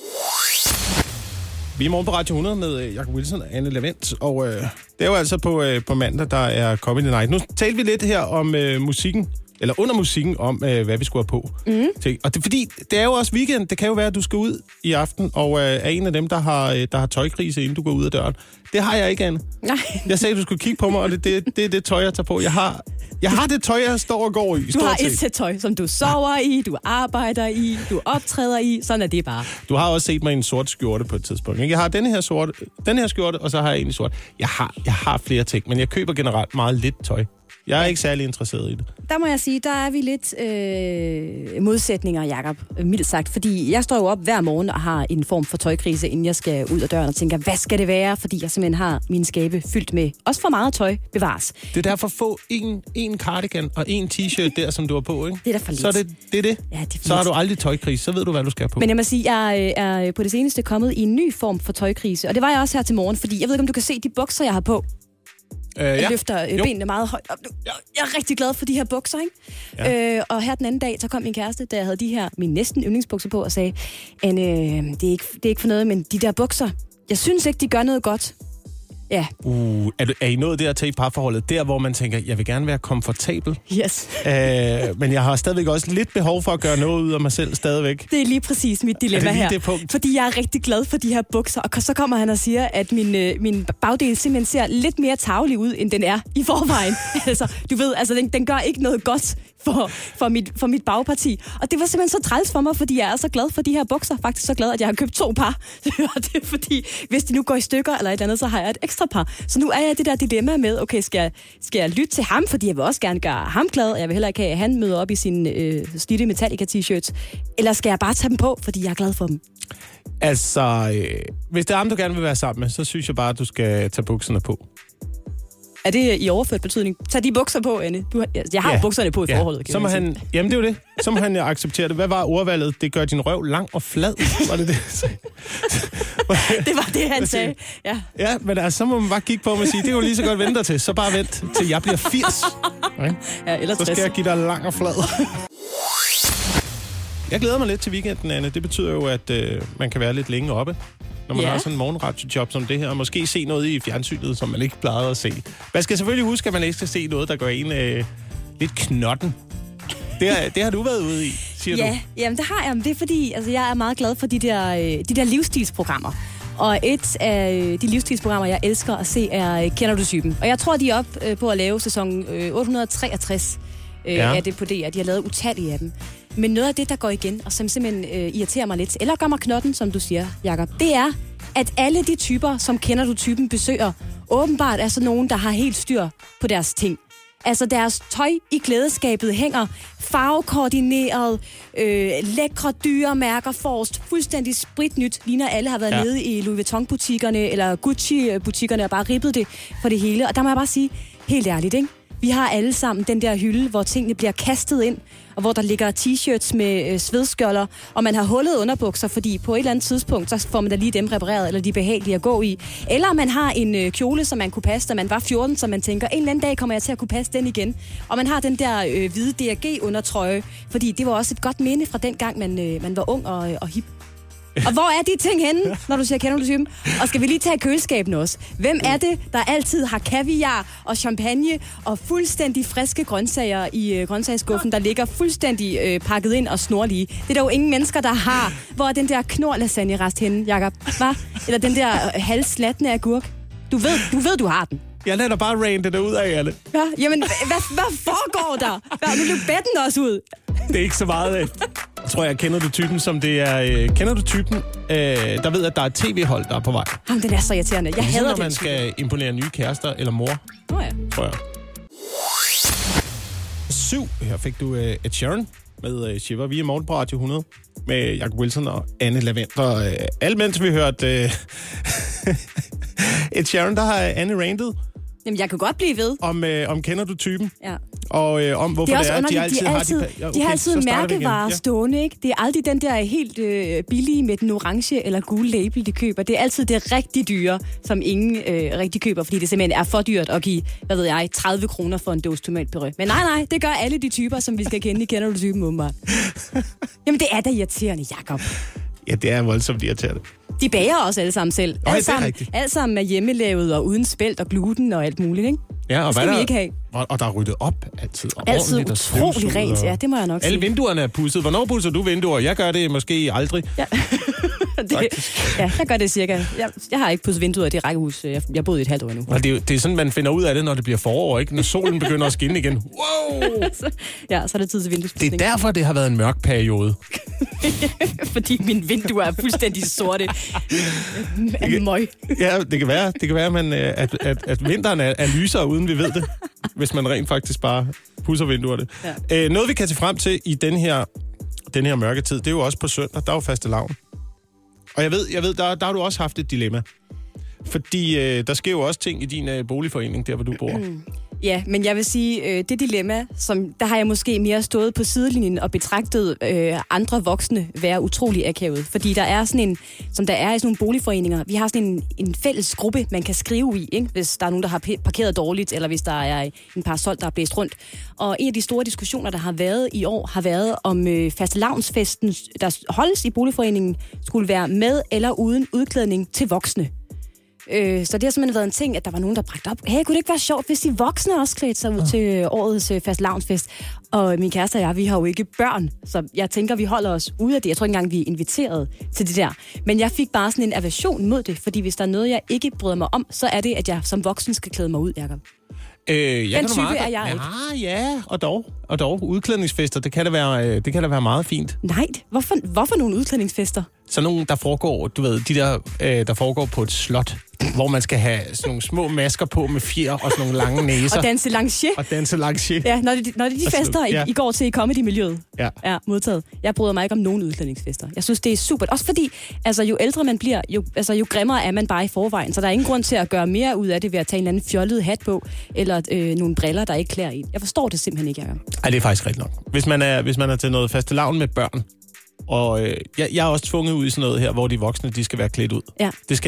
Speaker 2: Vi er morgen på Radio 100 med øh, Jakob Wilson og Anne Lavendt, og øh, det er jo altså på, øh, på mandag, der er Comedy Night. Nu talte vi lidt her om øh, musikken, eller under musikken, om øh, hvad vi skulle have på. Mm. Og det, fordi det er jo også weekend. Det kan jo være, at du skal ud i aften, og øh, er en af dem, der har, øh, der har tøjkrise, inden du går ud af døren. Det har jeg ikke, Anne.
Speaker 3: Nej.
Speaker 2: Jeg sagde, at du skulle kigge på mig, og det, det, det er det tøj, jeg tager på. Jeg har, jeg har det tøj, jeg står og går i.
Speaker 3: Du har
Speaker 2: set.
Speaker 3: et sæt tøj, som du sover i, du arbejder i, du optræder i. Sådan er det bare.
Speaker 2: Du har også set mig i en sort skjorte på et tidspunkt. Ikke? Jeg har denne her, sorte, den her skjorte, og så har jeg en i sort. Jeg har, jeg har flere ting, men jeg køber generelt meget lidt tøj. Jeg er ikke særlig interesseret i det.
Speaker 3: Der må jeg sige, der er vi lidt øh, modsætninger, Jacob, øh, mildt sagt. Fordi jeg står jo op hver morgen og har en form for tøjkrise, inden jeg skal ud af døren og tænker, hvad skal det være? Fordi jeg simpelthen har min skabe fyldt med også for meget tøj bevares.
Speaker 2: Det er derfor få en, en cardigan og en t-shirt der, som du har på, ikke?
Speaker 3: Det er da for lidt.
Speaker 2: Så er det det. Er det.
Speaker 3: Ja, det er
Speaker 2: så har du aldrig tøjkris, så ved du, hvad du skal på.
Speaker 3: Men jeg må sige, jeg øh, er på det seneste kommet i en ny form for tøjkrise. Og det var jeg også her til morgen, fordi jeg ved ikke, om du kan se de bukser, jeg har på.
Speaker 2: Øh,
Speaker 3: Jeg
Speaker 2: ja.
Speaker 3: løfter øh, benene meget højt. Jeg er rigtig glad for de her bukser, ikke? Ja. Øh, og her den anden dag, så kom min kæreste, da jeg havde de her, min næsten yndlingsbukser på, og sagde, Anne, øh, det, er ikke, det er ikke for noget, men de der bukser, jeg synes ikke, de gør noget godt. Ja,
Speaker 2: Uh, er, du- er I nået dertil i parforholdet? Der, hvor man tænker, jeg vil gerne være komfortabel,
Speaker 3: yes.
Speaker 2: øh, men jeg har stadigvæk også lidt behov for at gøre noget ud af mig selv stadigvæk.
Speaker 3: Det er lige præcis mit dilemma
Speaker 2: Er
Speaker 3: her.
Speaker 2: det punkt?
Speaker 3: Fordi jeg er rigtig glad for de her bukser, og så kommer han og siger, at min, øh, min bagdel simpelthen ser lidt mere tavlig ud, end den er i forvejen. altså, du ved, altså, den, den gør ikke noget godt for, for, mit, for mit bagparti. Og det var simpelthen så træls for mig, fordi jeg er så glad for de her bukser. Faktisk så glad, at jeg har købt to par. og det er fordi, hvis de nu går i stykker eller et andet, så har jeg et ekstra par. Så nu er jeg i det der dilemma med, okay, skal jeg, skal jeg lytte til ham, fordi jeg vil også gerne gøre ham glad, og jeg vil heller ikke have, at han møder op i sine øh, slidte Metallica t-shirts. Eller skal jeg bare tage dem på, fordi jeg er glad for dem?
Speaker 2: Altså, øh, hvis det er ham, du gerne vil være sammen med, så synes jeg bare, at du skal tage bukserne på.
Speaker 3: Er det i overført betydning? Tag de bukser på, Anne. Du har, jeg har ja. bukserne på i forholdet. kan
Speaker 2: Så må han, jamen det er jo det. Så må han acceptere det. Hvad var ordvalget? Det gør din røv lang og flad. Var det det?
Speaker 3: Det var det, han sagde. Ja.
Speaker 2: Ja, men altså, så må man bare kigge på mig og sige, det kan du lige så godt vente til. Så bare vent til jeg bliver 80. Okay?
Speaker 3: ja, eller
Speaker 2: Så
Speaker 3: 60.
Speaker 2: skal jeg give dig lang og flad. Jeg glæder mig lidt til weekenden, Anne. Det betyder jo, at øh, man kan være lidt længe oppe, når man
Speaker 3: Ja.
Speaker 2: har sådan en morgenradiojob som det her, og måske se noget i fjernsynet, som man ikke plejede at se. Man skal selvfølgelig huske, at man ikke skal se noget, der gør en øh, lidt knotten. Det har, det har du været ude i, siger
Speaker 3: Ja,
Speaker 2: du.
Speaker 3: jamen det har jeg. Men det er fordi, altså, jeg er meget glad for de der, øh, de der livsstilsprogrammer. Og et af øh, de livsstilsprogrammer, jeg elsker at se, er øh, Kender du typen? Og jeg tror, de er op øh, på at lave sæson øh, 863 øh,
Speaker 2: Ja.
Speaker 3: ja. af det på DR. De har lavet utallige af dem. Men noget af det, der går igen, og som simpelthen øh, irriterer mig lidt, eller gør mig knotten, som du siger, Jacob, det er, at alle de typer, som Kender du typen besøger, åbenbart er sådan nogen, der har helt styr på deres ting. Altså deres tøj i klædeskabet hænger farvekoordineret, øh, lækre dyre mærker forrest, fuldstændig spritnyt, ligner alle har været
Speaker 2: Ja.
Speaker 3: nede i Louis Vuitton-butikkerne eller Gucci-butikkerne og bare ribbet det for det hele. Og der må jeg bare sige, helt ærligt, ikke? Vi har alle sammen den der hylde, hvor tingene bliver kastet ind, og hvor der ligger t-shirts med øh, svedskjolder, og man har hullet underbukser, fordi på et eller andet tidspunkt, så får man da lige dem repareret, eller de er behagelige at gå i. Eller man har en øh, kjole, som man kunne passe, da man var 14, så man tænker, en eller anden dag kommer jeg til at kunne passe den igen. Og man har den der øh, hvide DRG-undertrøje, fordi det var også et godt minde fra den gang, man, øh, man var ung og, øh, og hip. Og hvor er de ting henne, når du siger, kender du typen? Og skal vi lige tage køleskabene også? Hvem er det, der altid har kaviar og champagne og fuldstændig friske grøntsager i øh, grøntsagsskuffen, der ligger fuldstændig øh, pakket ind og snorlige? Det er der jo ingen mennesker, der har. Hvor er den der knor lasagne rest henne, Jacob? Hva? Eller den der øh, halvslatne agurk? Du ved, du ved, du har den.
Speaker 2: Jeg lader dig bare rante det ud af, Anne.
Speaker 3: Ja, jamen, hvad, hvad, foregår der? Hvad, nu løb bedden også ud.
Speaker 2: Det er ikke så meget... Øh, jeg tror, jeg kender du typen, som det er... Øh, kender du typen, øh, der ved, at der er et tv-hold, der er på vej?
Speaker 3: Jamen, den er så irriterende. Jeg
Speaker 2: Ligesom
Speaker 3: hader
Speaker 2: når
Speaker 3: den.
Speaker 2: man skal imponere nye kærester eller mor,
Speaker 3: Nå ja.
Speaker 2: tror jeg. Syv. Her fik du øh, Ed Sheeran med øh, Shiver. Vi er morgen på Radio 100 med Jacob Wilson og Anne Lavender. Øh, alt mens vi hørte øh, Ed Sheeran, der har Anne rantet
Speaker 3: Jamen, jeg kan godt blive ved.
Speaker 2: om, øh, om kender du typen,
Speaker 3: Ja.
Speaker 2: og øh, om hvorfor
Speaker 3: Det er
Speaker 2: det er,
Speaker 3: underligt,
Speaker 2: de altid,
Speaker 3: de, altid,
Speaker 2: har de...
Speaker 3: de, de har altid mærkevarer
Speaker 2: Ja.
Speaker 3: stående, ikke? Det er aldrig den der helt øh, billige med den orange eller gule label, de køber. Det er altid det rigtig dyre, som ingen øh, rigtig køber, fordi det simpelthen er for dyrt at give, hvad ved jeg, 30 kroner for en dåse tomatpuré. Men nej, nej, det gør alle de typer, som vi skal kende. I kender du typen, åbenbart. Jamen, det er da irriterende, Jacob.
Speaker 2: Ja, det er voldsomt irriterende.
Speaker 3: De bager også alle sammen selv.
Speaker 2: er
Speaker 3: alt, sammen,
Speaker 2: rigtigt.
Speaker 3: sammen er hjemmelavet og uden spelt og gluten og alt muligt, ikke?
Speaker 2: Ja, og
Speaker 3: Det skal
Speaker 2: hvad
Speaker 3: vi
Speaker 2: der,
Speaker 3: ikke have.
Speaker 2: Og, og der er ryddet op altid. Og
Speaker 3: Altid utrolig rent,
Speaker 2: og-
Speaker 3: ja, det må jeg nok
Speaker 2: Alle
Speaker 3: sige.
Speaker 2: vinduerne er pudset. Hvornår pudser du vinduer? Jeg gør det måske aldrig.
Speaker 3: Ja. det, ja, jeg gør det cirka. Jeg, jeg har ikke pudset vinduer i det rækkehus. Jeg, jeg boede i et halvt år nu.
Speaker 2: Og det, er det er sådan, man finder ud af det, når det bliver forår, ikke? Når solen begynder at skinne igen. Wow!
Speaker 3: Ja, så er det tid til
Speaker 2: Det er
Speaker 3: vinduespudsning.
Speaker 2: derfor, det har været en mørk periode.
Speaker 3: Fordi mine vinduer er fuldstændig sorte. Af møg.
Speaker 2: Ja, det kan være, det kan være man, øh, at, at, at vinteren er, er lysere, uden vi ved det. hvis man rent faktisk bare pusser vinduerne.
Speaker 3: Ja.
Speaker 2: Øh, noget, vi kan se frem til i den her, den her mørketid, det er jo også på søndag, der er jo faste lavn. Og jeg ved, jeg ved der, der har du også haft et dilemma. Fordi øh, der sker jo også ting i din øh, boligforening, der hvor du bor. Mm.
Speaker 3: Ja, men jeg vil sige, øh, det dilemma, som der har jeg måske mere stået på sidelinjen og betragtet øh, andre voksne være utrolig akavet. Fordi der er sådan en, som der er i sådan nogle boligforeninger, vi har sådan en, en fælles gruppe, man kan skrive i, ikke? hvis der er nogen, der har parkeret dårligt, eller hvis der er en parasol, der er blæst rundt. Og en af de store diskussioner, der har været i år, har været om øh, fastelavnsfesten, der holdes i boligforeningen, skulle være med eller uden udklædning til voksne. Øh, så det har simpelthen været en ting, at der var nogen, der bragte op. Hey, kunne det ikke være sjovt, hvis de voksne også klædte sig ud til øh, årets øh, fast lavnsfest? Og min kæreste og jeg, vi har jo ikke børn, så jeg tænker, vi holder os ude af det. Jeg tror ikke engang, vi er inviteret til det der. Men jeg fik bare sådan en aversion mod det, fordi hvis der er noget, jeg ikke bryder mig om, så er det, at jeg som voksen skal klæde mig ud, Jacob.
Speaker 2: Øh, jeg
Speaker 3: Den type
Speaker 2: meget,
Speaker 3: er jeg
Speaker 2: ja, Ja, og dog. Og dog. Udklædningsfester, det kan da være, øh, det kan da være meget fint.
Speaker 3: Nej, hvorfor, hvorfor nogle udklædningsfester?
Speaker 2: Så nogle, der foregår, du ved, de der, øh, der foregår på et slot, hvor man skal have sådan nogle små masker på med fjer og sådan nogle lange næser.
Speaker 3: Og danse lanché.
Speaker 2: og danse lanché.
Speaker 3: Ja, når det, når det er de fester,
Speaker 2: slut.
Speaker 3: I,
Speaker 2: Ja.
Speaker 3: I går til i comedy-miljøet.
Speaker 2: Ja.
Speaker 3: Ja, modtaget. Jeg bryder mig ikke om nogen udklædningsfester. Jeg synes, det er super. Også fordi, altså, jo ældre man bliver, jo, altså, jo grimmere er man bare i forvejen. Så der er ingen grund til at gøre mere ud af det ved at tage en eller anden fjollet hat på, eller øh, nogle briller, der ikke klæder en. Jeg forstår det simpelthen ikke, Jacob.
Speaker 2: Ej, det er faktisk rigtigt nok. Hvis man er, hvis man er til noget faste lavn med børn, og øh, jeg, jeg er også tvunget ud i sådan noget her, hvor de voksne, de skal være klædt ud.
Speaker 3: Ja.
Speaker 2: Det skal